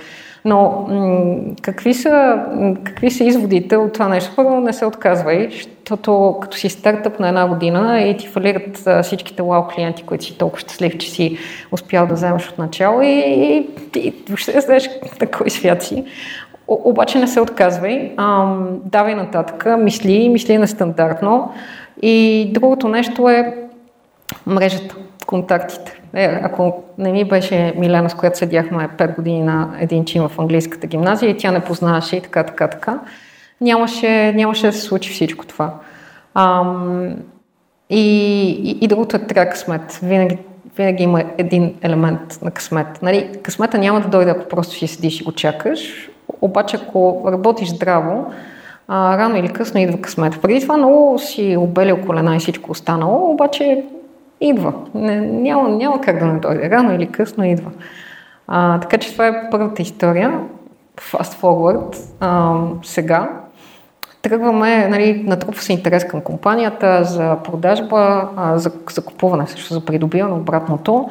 Но м- какви, са, какви са изводите от това нещо? Първо не се отказвай, защото като си стартъп на една година и ти фалират всичките лау клиенти, които си толкова щастлив, че си успял да вземеш от начало и, и, и въобще знаеш на кой свят си. Обаче не се отказвай, ам, давай нататък, мисли, мисли нестандартно. И другото нещо е мрежата, контактите. Е, ако не ми беше Милена, с която седяхме 5 години на един чин в английската гимназия и тя не познаваше и така, така, така, нямаше, нямаше да се случи всичко това. Ам, и, и, и другото е трябва късмет. Винаги, винаги има един елемент на късмет. Нали, късмета няма да дойде, ако просто си седиш и го чакаш, обаче ако работиш здраво, а, рано или късно идва късмет. Преди това много си обелил колена и всичко останало, обаче идва. Не, няма, няма как да не дойде. Рано или късно идва. А, така че това е първата история. Fast forward. А, сега тръгваме, нали, натрупва се интерес към компанията за продажба, а, за, за купуване, също за придобиване, обратното.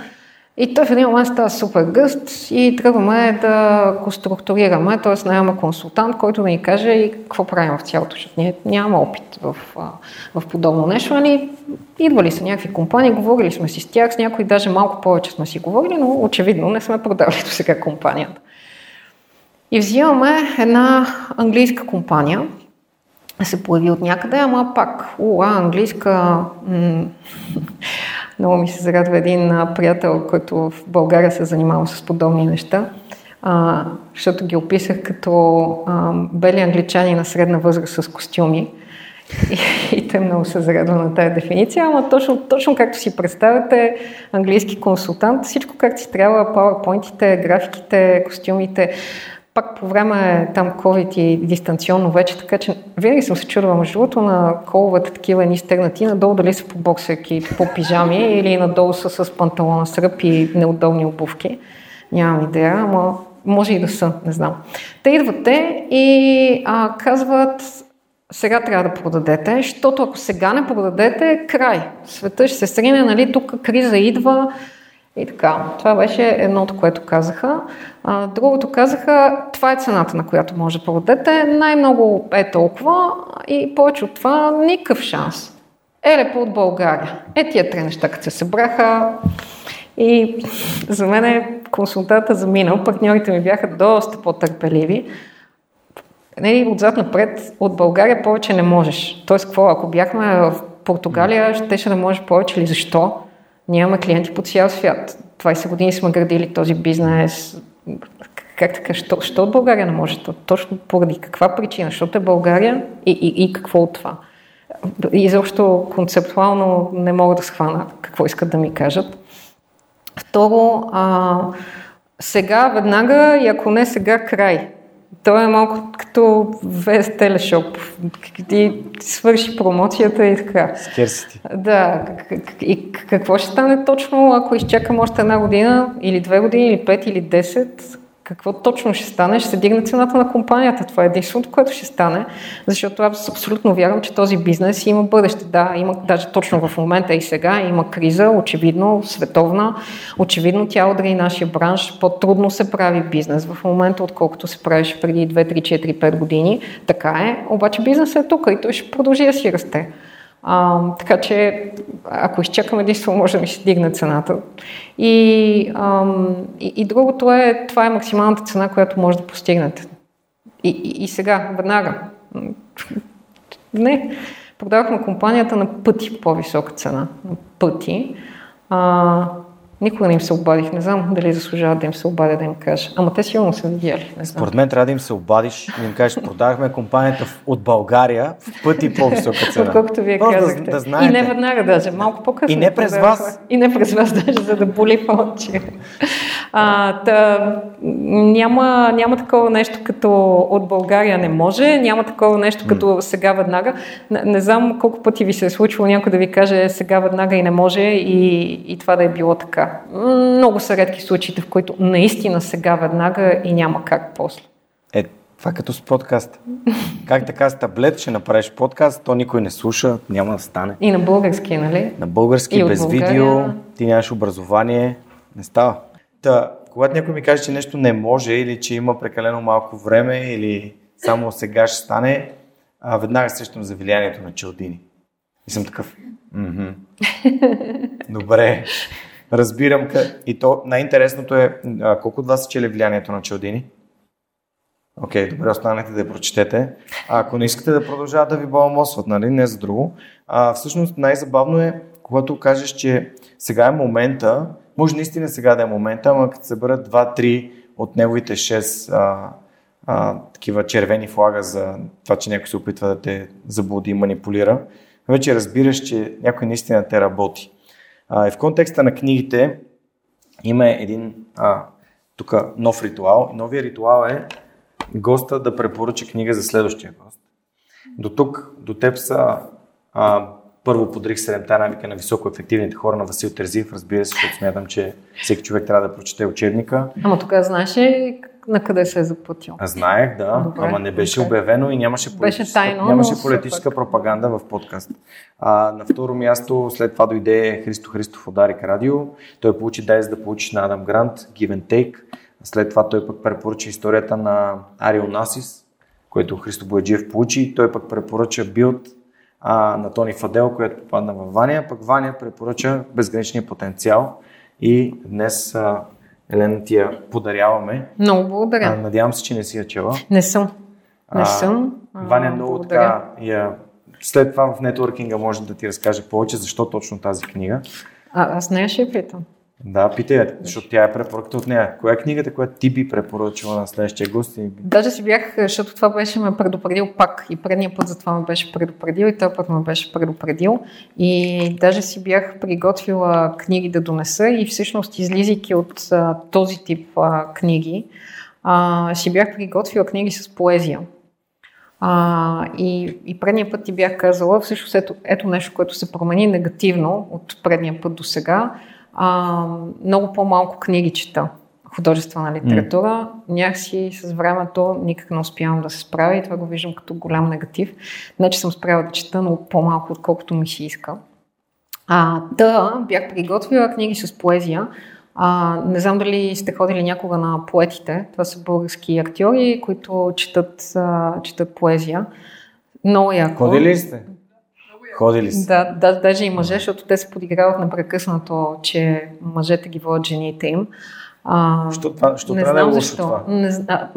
И той в един момент става супер гъст и тръгваме да го структурираме, т.е. нямаме консултант, който да ни каже и какво правим в цялото, защото ние нямаме опит в, в подобно нещо. Нали, идвали са някакви компании, говорили сме си с тях, с някои даже малко повече сме си говорили, но очевидно не сме продавали до сега компанията. И взимаме една английска компания, се появи от някъде, ама пак, уа, английска, м- много ми се зарадва един приятел, който в България се занимава с подобни неща, а, защото ги описах като а, бели англичани на средна възраст с костюми. И, и те много се зарадва на тази дефиниция, ама точно, точно както си представяте, английски консултант, всичко както си трябва, PowerPoint-ите, графиките, костюмите, пак по време там COVID и дистанционно вече, така че винаги съм се чудила между другото на коловете такива ни стегнати, надолу дали са по боксерки, по пижами или надолу са с панталона сръб и неудобни обувки. Нямам идея, ама може и да са, не знам. Те идват и а, казват, сега трябва да продадете, защото ако сега не продадете, край. Света ще се срине, нали, тук криза идва, и така, това беше едното, което казаха. А, другото казаха, това е цената, на която може да продадете. Най-много е толкова и повече от това никакъв шанс. Еле по от България. Е тия три неща, като се събраха и за мен е консултата заминал. Партньорите ми бяха доста по-търпеливи. Не, отзад напред от България повече не можеш. Тоест, какво, ако бяхме в Португалия, щеше да можеш повече или защо? Нямаме клиенти по цял свят. 20 години сме градили този бизнес. Как така, що, що от България не може? Точно поради каква причина? Защото е България и, и, и какво от това? И защо концептуално не мога да схвана какво искат да ми кажат. Второ, а, сега, веднага и ако не сега, край. Той е малко като вез телешоп. Ти свърши промоцията и така. Скерсити. Да. И какво ще стане точно, ако изчакам още една година, или две години, или пет, или десет? Какво точно ще стане, ще се дигне цената на компанията. Това е единственото, което ще стане, защото аз абсолютно вярвам, че този бизнес има бъдеще. Да, има даже точно в момента и сега има криза, очевидно световна, очевидно тя удари и нашия бранш. По-трудно се прави бизнес в момента, отколкото се правиш преди 2, 3, 4, 5 години. Така е, обаче бизнесът е тук и той ще продължи да си расте. А, така че, ако изчакам единствено, може да ми се дигне цената. И, ам, и, и другото е, това е максималната цена, която може да постигнете. И, и, и сега, веднага. Не, продавахме компанията на пъти по-висока цена. На пъти. А, Никога не им се обадих. Не знам дали заслужава да им се обадя да им кажа. Ама те сигурно са видяли. Не знам. Според мен трябва да им се обадиш и им кажеш, продавахме компанията от България в пъти по-висока цена. Отколкото вие Просто казахте. Да, да и не веднага даже, малко по-късно. И не през вас. И не през вас даже, за да боли повече. А, та, няма, няма такова нещо като от България не може, няма такова нещо като сега веднага. Не, не знам колко пъти ви се е случвало някой да ви каже сега веднага и не може и, и това да е било така. Много са редки случаите, в които наистина сега веднага и няма как после. Е, това като с подкаст. Как така с таблет ще направиш подкаст, то никой не слуша, няма да стане. И на български, нали? На български, и без видео, ти нямаш образование, не става. Та, когато някой ми каже, че нещо не може или че има прекалено малко време или само сега ще стане, а, веднага сещам за влиянието на Челдини. И съм такъв. М-м. Добре. Разбирам. И то най-интересното е, а, колко от вас са чели влиянието на Челдини? Окей, okay, добре, останете да я прочетете. А ако не искате да продължават да ви баламосват, нали, не за друго. А, всъщност най-забавно е, когато кажеш, че сега е момента, може наистина сега да е момента, ама като се бъдат 2-3 от неговите 6 а, а, такива червени флага за това, че някой се опитва да те заблуди и манипулира, вече разбираш, че някой наистина те работи. А, и в контекста на книгите има един а, тук нов ритуал. Новия ритуал е госта да препоръча книга за следващия гост. До тук, до теб са а, първо подрих седемта навика на високо ефективните хора на Васил Терзив, разбира се, защото смятам, че всеки човек трябва да прочете учебника. Ама тук знаеш ли на къде се е заплатил? Знаех, да, Добре, ама не беше okay. обявено и нямаше политическа, беше тайно, нямаше политическа пропаганда в подкаст. А, на второ място, след това дойде Христо Христов от Дарик Радио. Той получи дай да получиш на Адам Грант, Give and Take. След това той пък препоръча историята на Арио Насис, който Христо Бояджиев получи. Той пък препоръча Билд а, на Тони Фадел, която попадна в Ваня. Пък Ваня препоръча Безграничния потенциал. И днес а, Елена ти я подаряваме. Много благодаря. А, надявам се, че не си я чела. Не съм. Не съм. А, Ваня много благодаря. така я... След това в нетворкинга може да ти разкаже повече защо точно тази книга. А, аз нея ще я питам. Да, питай, защото тя е препоръката от нея. Коя е книгата, която ти би препоръчала на следващия гост? Даже си бях, защото това беше ме предупредил пак и предния път за това ме беше предупредил и този път ме беше предупредил. И даже си бях приготвила книги да донеса и всъщност излизайки от а, този тип а, книги, а, си бях приготвила книги с поезия. А, и, и предния път ти бях казала, всъщност ето, ето нещо, което се промени негативно от предния път до сега а, много по-малко книги чета художествена литература. Mm. Някакси с времето никак не успявам да се справя и това го виждам като голям негатив. Не, че съм справила да чета, но по-малко, отколкото ми се иска. А, да, бях приготвила книги с поезия. А, не знам дали сте ходили някога на поетите. Това са български актьори, които четат, а, четат поезия. Много яко. Ходили ли сте? Ходили са. Да, да, даже и мъже, защото те се подиграват непрекъснато, че мъжете ги водят жените им. А, що това, що не знам да е защо. Това? Не, а,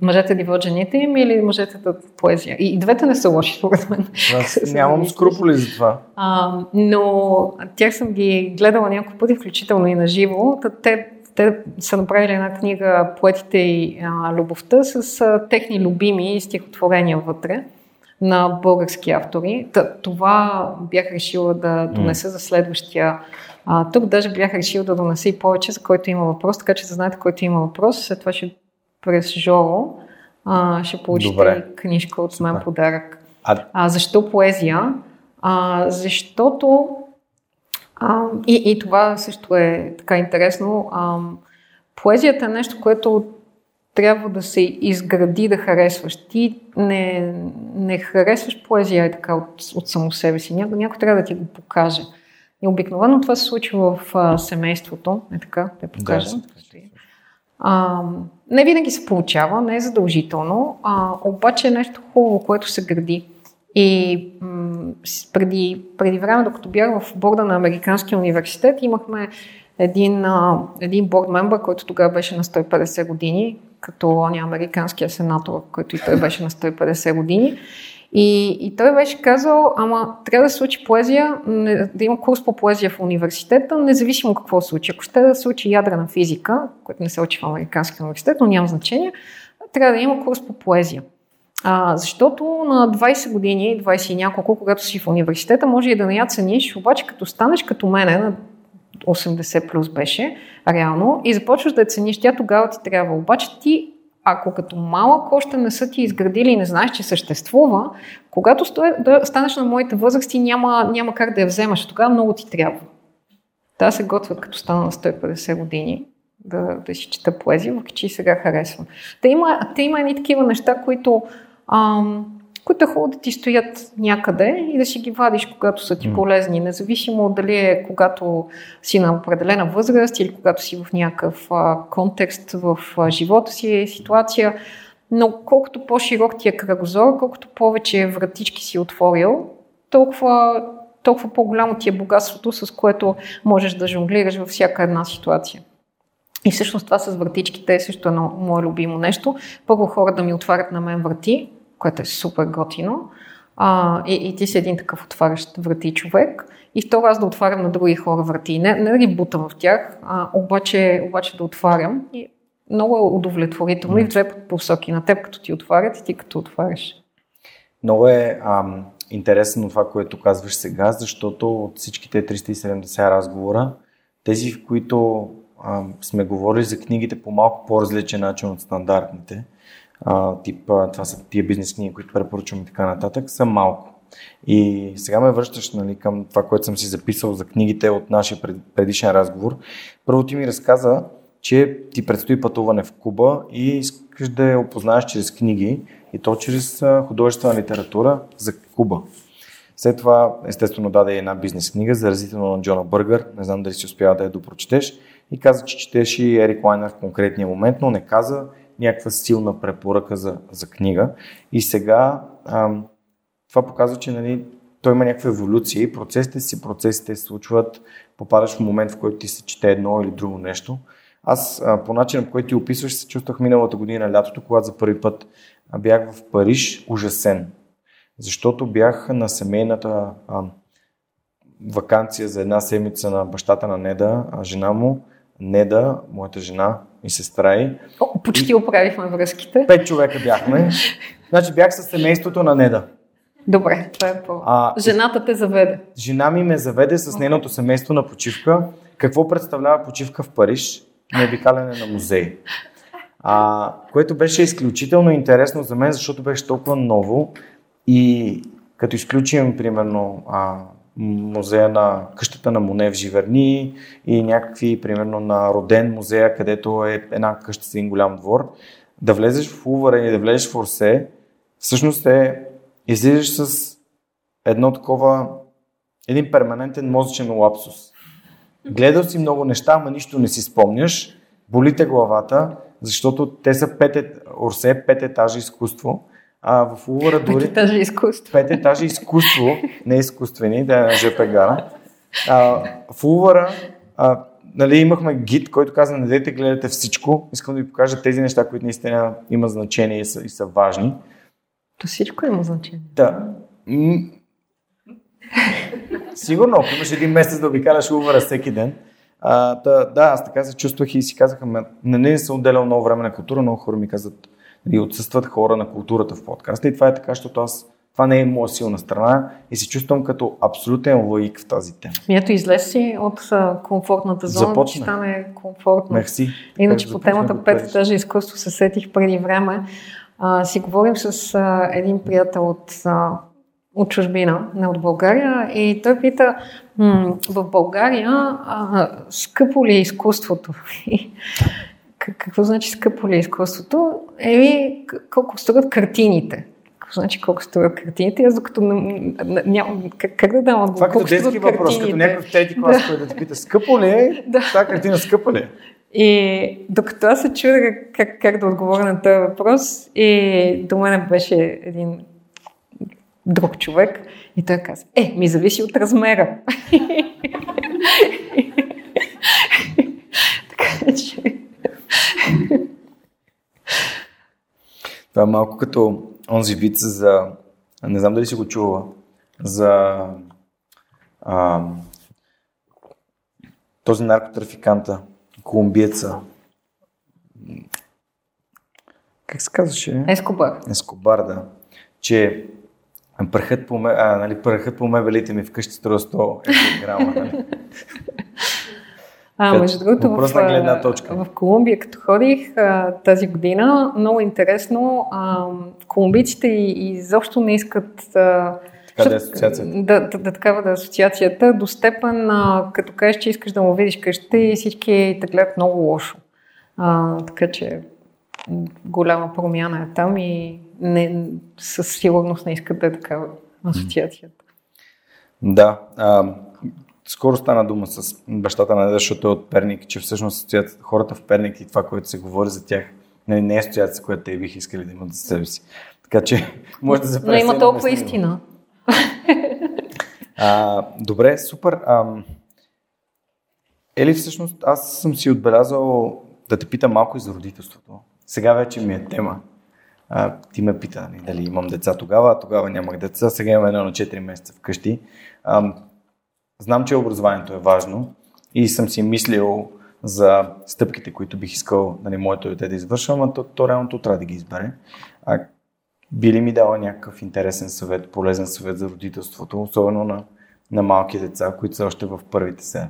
мъжете ги водят жените им или мъжете да поезия? И, и двете не са лоши, според мен. Аз нямам скруполи за това. А, но тях съм ги гледала няколко пъти, включително и на живо. Те, те са направили една книга Поетите и а, любовта с а, техни любими стихотворения вътре на български автори. Това бях решила да донеса за следващия. А, тук даже бях решила да донеса и повече, за който има въпрос, така че да знаете, който има въпрос. След това ще през Жоро а, ще получите Добре. книжка от мен подарък. А... А, защо поезия? А, защото а, и, и това също е така интересно. А, поезията е нещо, което трябва да се изгради да харесваш. Ти не, не харесваш поезия е така от, от само себе си. Някой, някой трябва да ти го покаже. И обикновено това се случва в а, семейството. Е така, да покажа. Да, а, не винаги се получава, не е задължително, а, обаче е нещо хубаво, което се гради. И м- преди, преди време, докато бях в борда на Американския университет, имахме един, един борд мембър, който тогава беше на 150 години, като оня американския сенатор, който и той беше на 150 години. И, и той беше казал, ама трябва да се случи поезия, не, да има курс по поезия в университета, независимо какво случи. Ако ще да се учи ядрена физика, което не се учи в Американския университет, но няма значение, трябва да има курс по поезия. А, защото на 20 години, 20 и няколко, когато си в университета, може и да не я цениш, обаче като станеш като мене на 80 плюс беше, реално, и започваш да я цениш, тя тогава ти трябва. Обаче ти, ако като малък още не са ти изградили и не знаеш, че съществува, когато стоя, да станеш на моите възрасти, няма, няма как да я вземаш. Тогава много ти трябва. Да, се готвят като стана на 150 години да, да си чета поезия, въпреки че и сега харесвам. Те има, те има едни такива неща, които ам, които е хубаво да ти стоят някъде и да си ги вадиш, когато са ти полезни, независимо дали е когато си на определена възраст или когато си в някакъв контекст в живота си, ситуация. Но колкото по-широк ти е кръгозор, колкото повече вратички си отворил, толкова, толкова по-голямо ти е богатството, с което можеш да жонглираш във всяка една ситуация. И всъщност това с вратичките е също едно мое любимо нещо. Първо хора да ми отварят на мен врати, което е супер готино. А, и, и ти си един такъв отварящ врати човек. И второ аз да отварям на други хора врати. Не, не да ги бутам в тях, а обаче, обаче да отварям. И много е удовлетворително и в две посоки. На теб като ти отварят и ти като отваряш. Много е ам, интересно това, което казваш сега, защото от всичките 370 разговора, тези, в които а, сме говорили за книгите по малко по-различен начин от стандартните, а, тип, това са тия бизнес книги, които препоръчвам и така нататък, са малко. И сега ме връщаш нали, към това, което съм си записал за книгите от нашия предишен разговор. Първо ти ми разказа, че ти предстои пътуване в Куба и искаш да я опознаеш чрез книги и то чрез художествена литература за Куба. След това, естествено, даде една бизнес книга, заразително на Джона Бъргър. Не знам дали си успява да я допрочетеш. И каза, че четеш и Ерик Лайнер в конкретния момент, но не каза някаква силна препоръка за, за книга. И сега ам, това показва, че нали, той има някаква еволюция и процесите си, процесите се случват, попадаш в момент, в който ти се чете едно или друго нещо. Аз а, по начина, по който ти описваш, се чувствах миналата година лятото, когато за първи път бях в Париж ужасен. Защото бях на семейната а, вакансия за една седмица на бащата на Неда, а жена му, Неда, моята жена и сестра и. О, почти и... оправихме връзките. Пет човека бяхме. Значи бях с семейството на Неда. Добре, това е по... А, Жената те заведе. Жена ми ме заведе с нейното семейство на почивка. Какво представлява почивка в Париж? Необикаляне на музей. А, което беше изключително интересно за мен, защото беше толкова ново и като изключим, примерно, а, музея на къщата на Моне в Живерни и някакви, примерно, на Роден музея, където е една къща с един голям двор, да влезеш в Увара и да влезеш в Орсе, всъщност е, излизаш с едно такова, един перманентен мозъчен лапсус. Гледал си много неща, ама нищо не си спомняш, болите главата, защото те са пет, Орсе, пет етажа изкуство а в Лувъра дори... Пет етажа изкуство. Пет изкуство, не изкуствени, да е на ЖП гара. А, в Лувъра а, нали, имахме гид, който каза, не дайте гледате всичко. Искам да ви покажа тези неща, които наистина имат значение и са, и са важни. То всичко има значение. Да. Сигурно, ако имаш един месец да обикаляш Лувъра всеки ден. А, да, да, аз така се чувствах и си казаха, не, не съм отделял много време на култура, много хора ми казват, и отсъстват хора на културата в подкаста. И това е така, защото аз това не е моя силна страна и се чувствам като абсолютен лаик в тази тема. Ето излез си от комфортната зона, Започна. че стане комфортно. Мерси. Иначе по темата пет етажа изкуство се сетих преди време. А, си говорим с а, един приятел от, а, от чужбина, не от България, и той пита, в България а, скъпо ли е изкуството? какво значи скъпо ли е изкуството? Еми, колко струват картините. Какво значи колко струват картините? Аз докато нямам... Как, как да дам отговор? Това като детски въпрос, като някакъв трети клас, да. който да ти пита, скъпо ли е? Да. Тази картина скъпа ли е? И докато аз се чудя как, как да отговоря на този въпрос, и до мен беше един друг човек и той каза, е, ми зависи от размера. така че Това е малко като онзи вид за... Не знам дали си го чува. За а, този наркотрафиканта, колумбиеца. Как се казваше? Ескобар. Ескобар, да. Че прахът по, ме, а, нали, прахът по мебелите ми вкъщи струва 100 грама. Нали? А, между другото, в, гледна точка. в Колумбия, като ходих а, тази година, много интересно, а, колумбийците и, изобщо не искат а, така да е асоциацията. Да, да, да, такава да е асоциацията, до степен, а, като кажеш, че искаш да му видиш къщата и всички те гледат много лошо. А, така че голяма промяна е там и не, със сигурност не искат да е такава асоциацията. Да. А, скоро стана дума с бащата на защото е от Перник, че всъщност хората в Перник и това, което се говори за тях, не, не е асоциация, която те бих искали да имат за себе си. Така че може да се Но има толкова истина. А, добре, супер. А, Ели, всъщност, аз съм си отбелязал да те питам малко и за родителството. Сега вече ми е тема. А, ти ме пита нали, дали имам деца тогава, тогава нямах деца, сега имам едно на 4 месеца вкъщи. А, знам, че образованието е важно и съм си мислил за стъпките, които бих искал нали, моето дете да извършва, но то, то реално то трябва да ги избере. А, би ли ми дала някакъв интересен съвет, полезен съвет за родителството, особено на, на малки деца, които са още в първите се?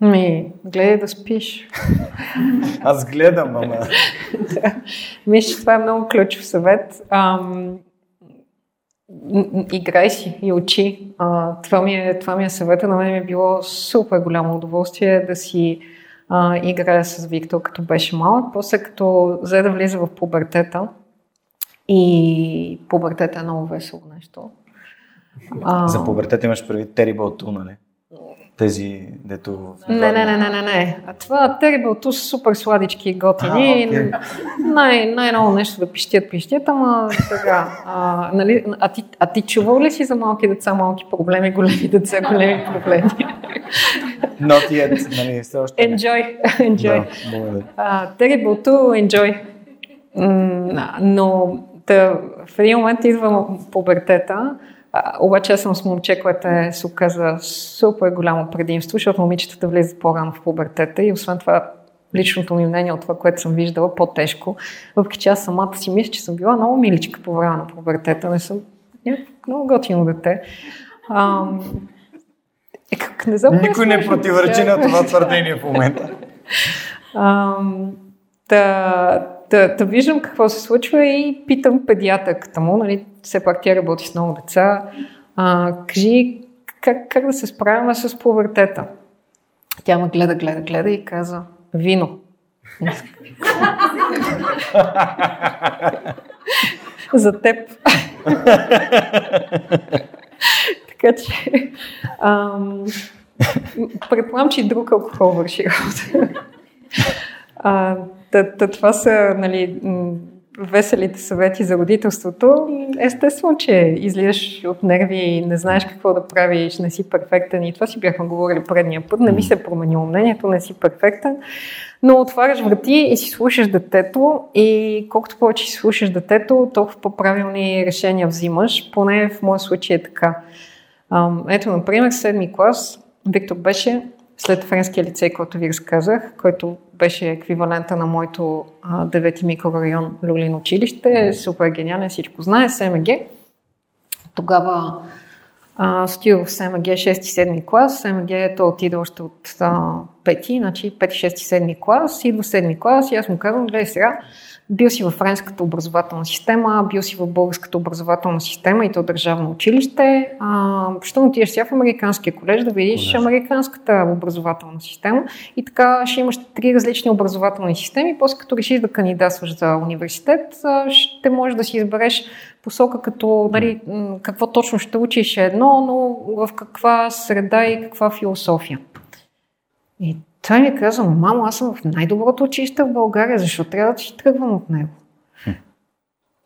Ми, гледай да спиш. Аз гледам, ама. да. Мисля, че това е много ключов съвет. Ам, играй си и учи. А, това, ми е, това ми е съвета. На мен ми е било супер голямо удоволствие да си а, играя с Виктор, като беше малък. После като взе да влиза в пубертета, и пубертета е много весело нещо. А... За пубертета имаш преди Terrible 2, нали? Тези, дето... Не, не, не, не, не, не. А това 2 са супер сладички и готини. Okay. Най- най-ново нещо да пищят, пищят, ама така. А, нали, а, ти, а ти чувал ли си за малки деца, малки проблеми, големи деца, големи проблеми? Not yet, нали, все още Enjoy, enjoy. Да, Terrible 2, enjoy. Но Та, в един момент идва пубертета, а, обаче аз съм с момче, което е, се оказа супер голямо предимство, защото момичетата влизат по-рано в пубертета и освен това личното ми мнение от това, което съм виждала, по-тежко. Въпреки че аз самата си мисля, че съм била много миличка по време на пубертета, не съм много готино дете. Ам... Е, как не знам, Никой не противоречи на това твърдение в момента. Ам... Та, Та, та виждам какво се случва и питам педиатърката му, нали, все пак тя работи с много деца, а, кажи как, как да се справяме с повъртета. Тя ме гледа, гледа, гледа и каза, вино. За теб. така че ам, предполагам, че и друг алкохол върши работа. Та, това са нали, веселите съвети за родителството. Естествено, че излизаш от нерви и не знаеш какво да правиш, не си перфектен и това си бяхме говорили предния път. Не ми се е променило мнението, не си перфектен. Но отваряш врати и си слушаш детето и колкото повече си слушаш детето, толкова по-правилни решения взимаш. Поне в моя случай е така. Ето, например, седми клас Виктор беше след френския лицей, който ви разказах, който беше еквивалента на моето девети микрорайон Люлин училище, супер гениален, всичко знае, СМГ. Тогава стоя в СМГ 6-7 клас, СМГ то отиде още от 5, значи 5-6-7 клас, идва 7 клас и аз му казвам, гледай сега, бил си във френската образователна система, бил си в българската образователна система и то държавно училище. А, ще отидеш сега в американския колеж да видиш колеж. американската образователна система и така ще имаш три различни образователни системи. После като решиш да кандидатстваш за университет, ще можеш да си избереш посока като нали, какво точно ще учиш е едно, но в каква среда и каква философия. И той ми каза, мамо, аз съм в най-доброто училище в България, защо трябва да си тръгвам от него?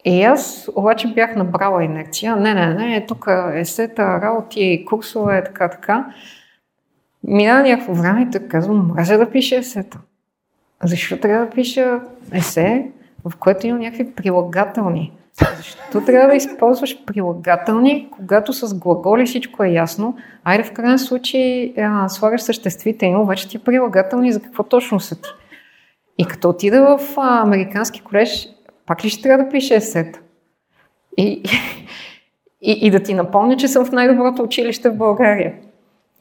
И аз обаче бях набрала инерция. Не, не, не, тук е сета, работи, курсове, така, така. Мина някакво време и така казвам, мразя да пише есета. Защо трябва да пиша есе, в което има някакви прилагателни? Защо трябва да използваш прилагателни, когато с глаголи всичко е ясно? Айде в крайен случай а, слагаш съществително, вече ти прилагателни за какво точно са ти. И като отида в а, американски колеж, пак ли ще трябва да пише есет? И, и, и да ти напомня, че съм в най-доброто училище в България.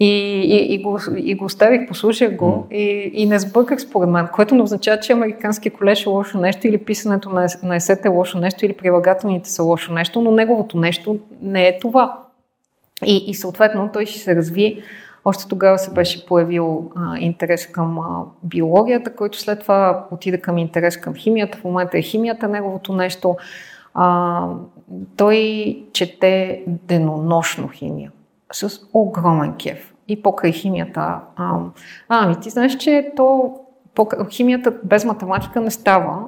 И, и, и, го, и го оставих, послушах го mm. и, и не сбърках според мен, което не означава, че американски колеж е лошо нещо или писането на, на есет е лошо нещо или прилагателните са лошо нещо, но неговото нещо не е това. И, и съответно той ще се разви. Още тогава се беше появил а, интерес към а, биологията, който след това отида към интерес към химията. В момента е химията неговото нещо. А, той чете денонощно химия с огромен кеф. И покрай химията. А, ами, ти знаеш, че то, по, химията без математика не става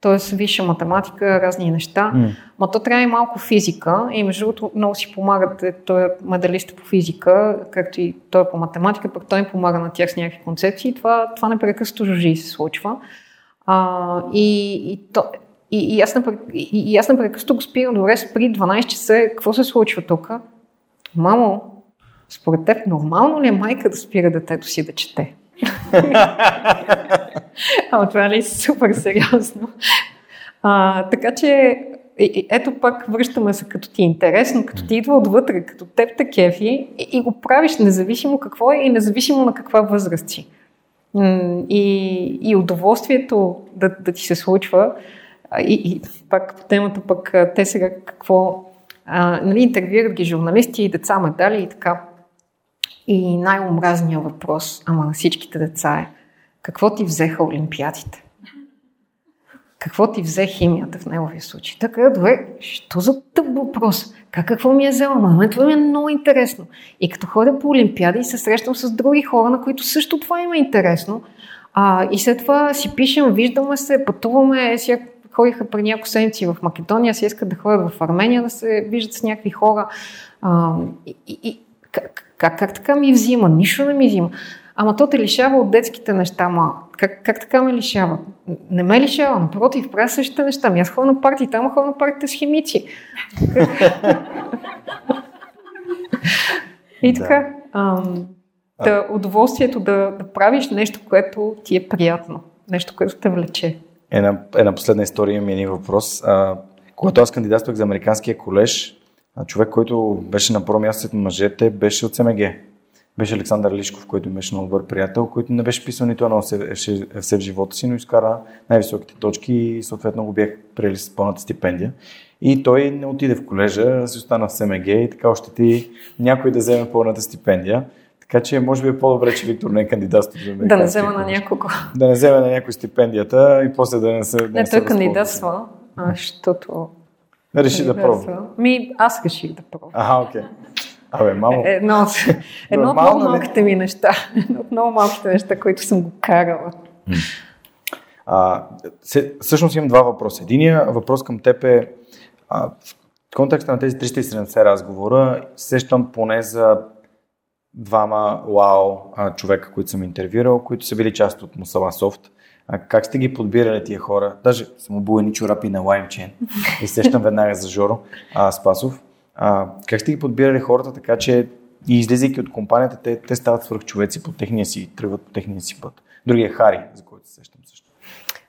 т.е. висша математика, разни неща. Mm. То трябва и малко физика и между другото много си помагат, е, той е медалист по физика, както и той е по математика, пък той им помага на тях с някакви концепции. Това, това непрекъснато жужи се случва. А, и, и, то, и, и, аз непрекъснато, и, и аз непрекъснато го спирам, добре, спри 12 часа, какво се случва тук? Мамо, според теб нормално ли е майка да спира детето си да чете? Ама това ли е супер сериозно? А, така че, ето пак връщаме се като ти е интересно, като ти идва отвътре, като теб те кефи и, и го правиш независимо какво е и независимо на каква възраст си. И, и удоволствието да, да ти се случва. И, и пак по темата пък те сега какво... А, нали, интервюират ги журналисти и деца медали и така. И най-омразният въпрос, ама на всичките деца е, какво ти взеха олимпиадите? Какво ти взе химията в неговия случай? Така, добре, що за тъп въпрос? Как какво ми е взела? Ама това ми е много интересно. И като ходя по олимпиади и се срещам с други хора, на които също това им е интересно. А, и след това си пишем, виждаме се, пътуваме, сега ходиха преди няколко седмици в Македония, си искат да ходят в Армения, да се виждат с някакви хора. А, и, и, как, как, как така ми взима? Нищо не ми взима. Ама то те лишава от детските неща, ма как, как така ме лишава? Не ме лишава, напротив, правя същите неща. Ми аз ходя на парти, там ходя на партите с химици. И така, ам, да, удоволствието да, да правиш нещо, което ти е приятно, нещо, което те влече. Една, една последна история ми е един въпрос. А, когато аз кандидатствах за Американския колеж, човек, който беше на първо място след мъжете, беше от СМГ. Беше Александър Лишков, който беше много добър приятел, който не беше писал нито едно все в живота си, но изкара най-високите точки и съответно го бях приели с пълната стипендия. И той не отиде в колежа, си остана в СМГ и така още ти някой да вземе пълната стипендия. Така че може би е по-добре, че Виктор не е кандидатствал за Да не взема на някого. Да не вземе на някой стипендията и после да не се. Да не, не той кандидатства, защото Реши да пробва. Ми, аз реших да пробвам. Ага, окей. Okay. Абе, мамо. Едно, едно от много малките ми неща. Едно от много малките неща, които съм го карала. А, се, всъщност имам два въпроса. Единия въпрос към теб е а, в контекста на тези 370 разговора сещам поне за двама вау човека, които съм интервюирал, които са били част от Мусала Софт. А как сте ги подбирали тия хора? Даже съм обул едни чорапи на лаймчен и сещам веднага за Жоро а, Спасов. А, как сте ги подбирали хората така, че и излизайки от компанията, те, те стават свръхчовеци по техния си, тръгват по техния си път. Другия е Хари, за който се сещам също.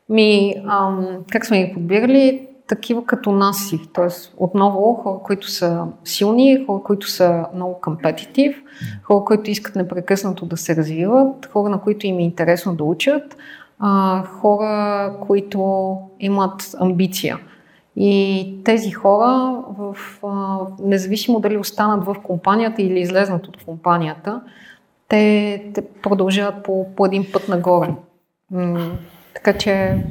Ми, ам, как сме ги подбирали? Такива като нас си. Тоест, отново хора, които са силни, хора, които са много компетитив, хора, които искат непрекъснато да се развиват, хора, на които им е интересно да учат, а, хора, които имат амбиция. И тези хора, в, а, независимо дали останат в компанията или излезнат от компанията, те, те продължават по, по един път нагоре. М- така че,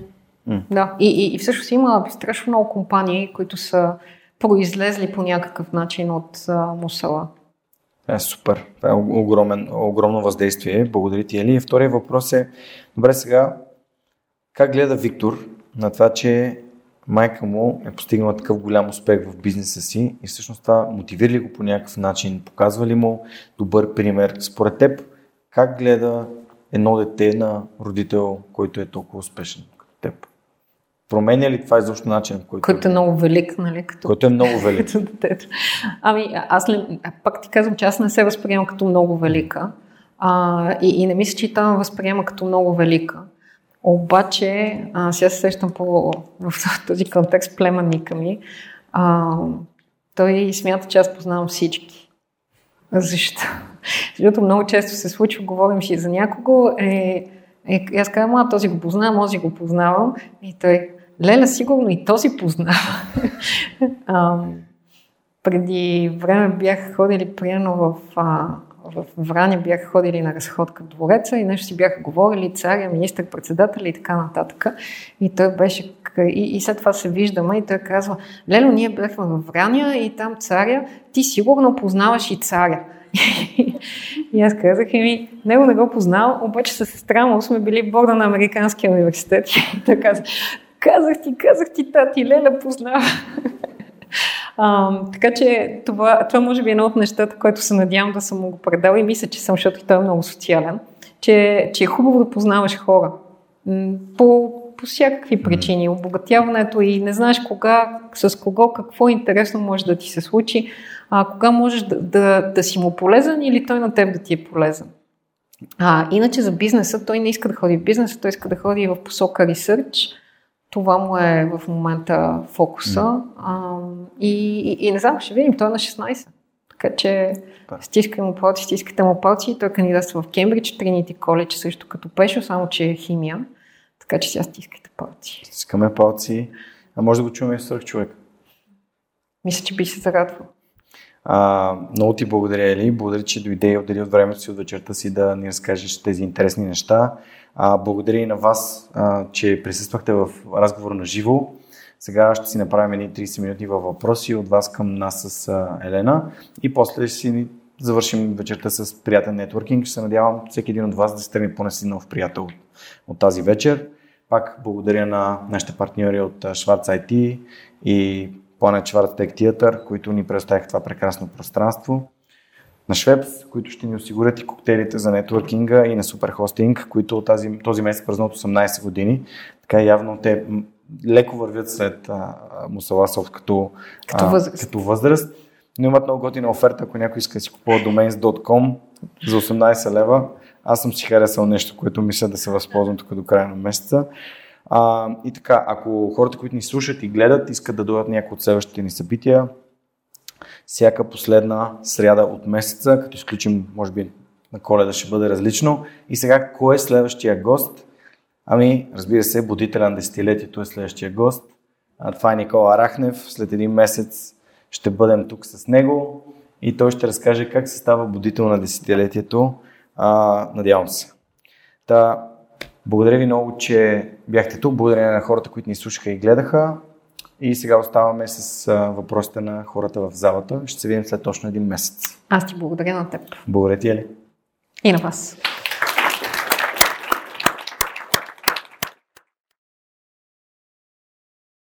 mm. да. И, и, и всъщност има страшно много компании, които са произлезли по някакъв начин от а, мусала. Е, супер. Това е огромен, огромно въздействие. Благодаря ти, Ели. Втория въпрос е, добре сега, как гледа Виктор на това, че майка му е постигнала такъв голям успех в бизнеса си и всъщност това мотивира ли го по някакъв начин, показва ли му добър пример. Според теб, как гледа едно дете на родител, който е толкова успешен като теб? Променя ли това изобщо начин, който... Който е много велик, нали? Като... Който е много велик. ами, аз ли... пак ти казвам, че аз не се възприемам като много велика. А, и, и не мисля, че и той възприема като много велика. Обаче, а, сега се сещам по, в този контекст племенника ми, а, той смята, че аз познавам всички. Защо? Защото много често се случва, говорим си за някого, е, е, аз казвам, а този го познавам, този го познавам. И той, Леля, сигурно и този познава. а, преди време бях ходили приено в в Враня бяха ходили на разходка двореца и нещо си бяха говорили царя, министър-председателя и така нататък. И той беше И, и след това се виждаме и той казва, Лело, ние бяхме в Враня и там царя, ти сигурно познаваш и царя. и аз казах, ми, него не го познавам, обаче с сестра му сме били в борда на Американския университет. И той каза, казах ти, казах ти, тати, Леля познава. А, така че това, това може би е едно от нещата, което се надявам да съм му го предал и мисля, че съм, защото той е много социален, че, че е хубаво да познаваш хора. По, по всякакви причини. Обогатяването и не знаеш кога, с кого, какво интересно може да ти се случи, а, кога можеш да, да, да си му полезен или той на теб да ти е полезен. А, иначе за бизнеса, той не иска да ходи в бизнеса, той иска да ходи в посока ресърч. Това му е в момента фокуса. Mm. А, и, и, и не знам, ще видим, той е на 16. Така че стискай му палци, стискате му палци. Той кандидатства в Кембридж, Тринити коледж, също като Пешо, само че е химия. Така че сега стискайте палци. Стискаме палци. А може да го чуваме и свърх човек. Мисля, че би се зарадвал. А, много ти благодаря, Ели. Благодаря, че дойде и отдели от времето си от вечерта си да ни разкажеш тези интересни неща. А, благодаря и на вас, а, че присъствахте в разговор на живо. Сега ще си направим едни 30 минути във въпроси от вас към нас с а, Елена и после ще си завършим вечерта с приятен нетворкинг. Ще се надявам всеки един от вас да се тръгне поне си нов приятел от, от тази вечер. Пак благодаря на нашите партньори от Schwarz IT и Schwarz Tech Theater, които ни предоставиха това прекрасно пространство. На Швепс, които ще ни осигурят и коктейлите за нетворкинга и на Superhosting, които тази, този месец празнуват 18 години. Така явно те леко вървят след Мусаласов като, като, възраст. като възраст. Но имат много готина оферта, ако някой иска да си купува domains.com за 18 лева. Аз съм си харесал нещо, което мисля да се възползвам тук до края на месеца. А, и така, ако хората, които ни слушат и гледат, искат да дойдат някои от следващите ни събития, всяка последна сряда от месеца, като изключим, може би, на коледа ще бъде различно. И сега, кой е следващия гост? Ами, разбира се, будителя на десетилетието е следващия гост. А, това е Никола Арахнев. След един месец ще бъдем тук с него и той ще разкаже как се става будител на десетилетието. А, надявам се. Та, благодаря ви много, че бяхте тук. Благодаря на хората, които ни слушаха и гледаха. И сега оставаме с въпросите на хората в залата. Ще се видим след точно един месец. Аз ти благодаря на теб. Благодаря ти, Ели. И на вас.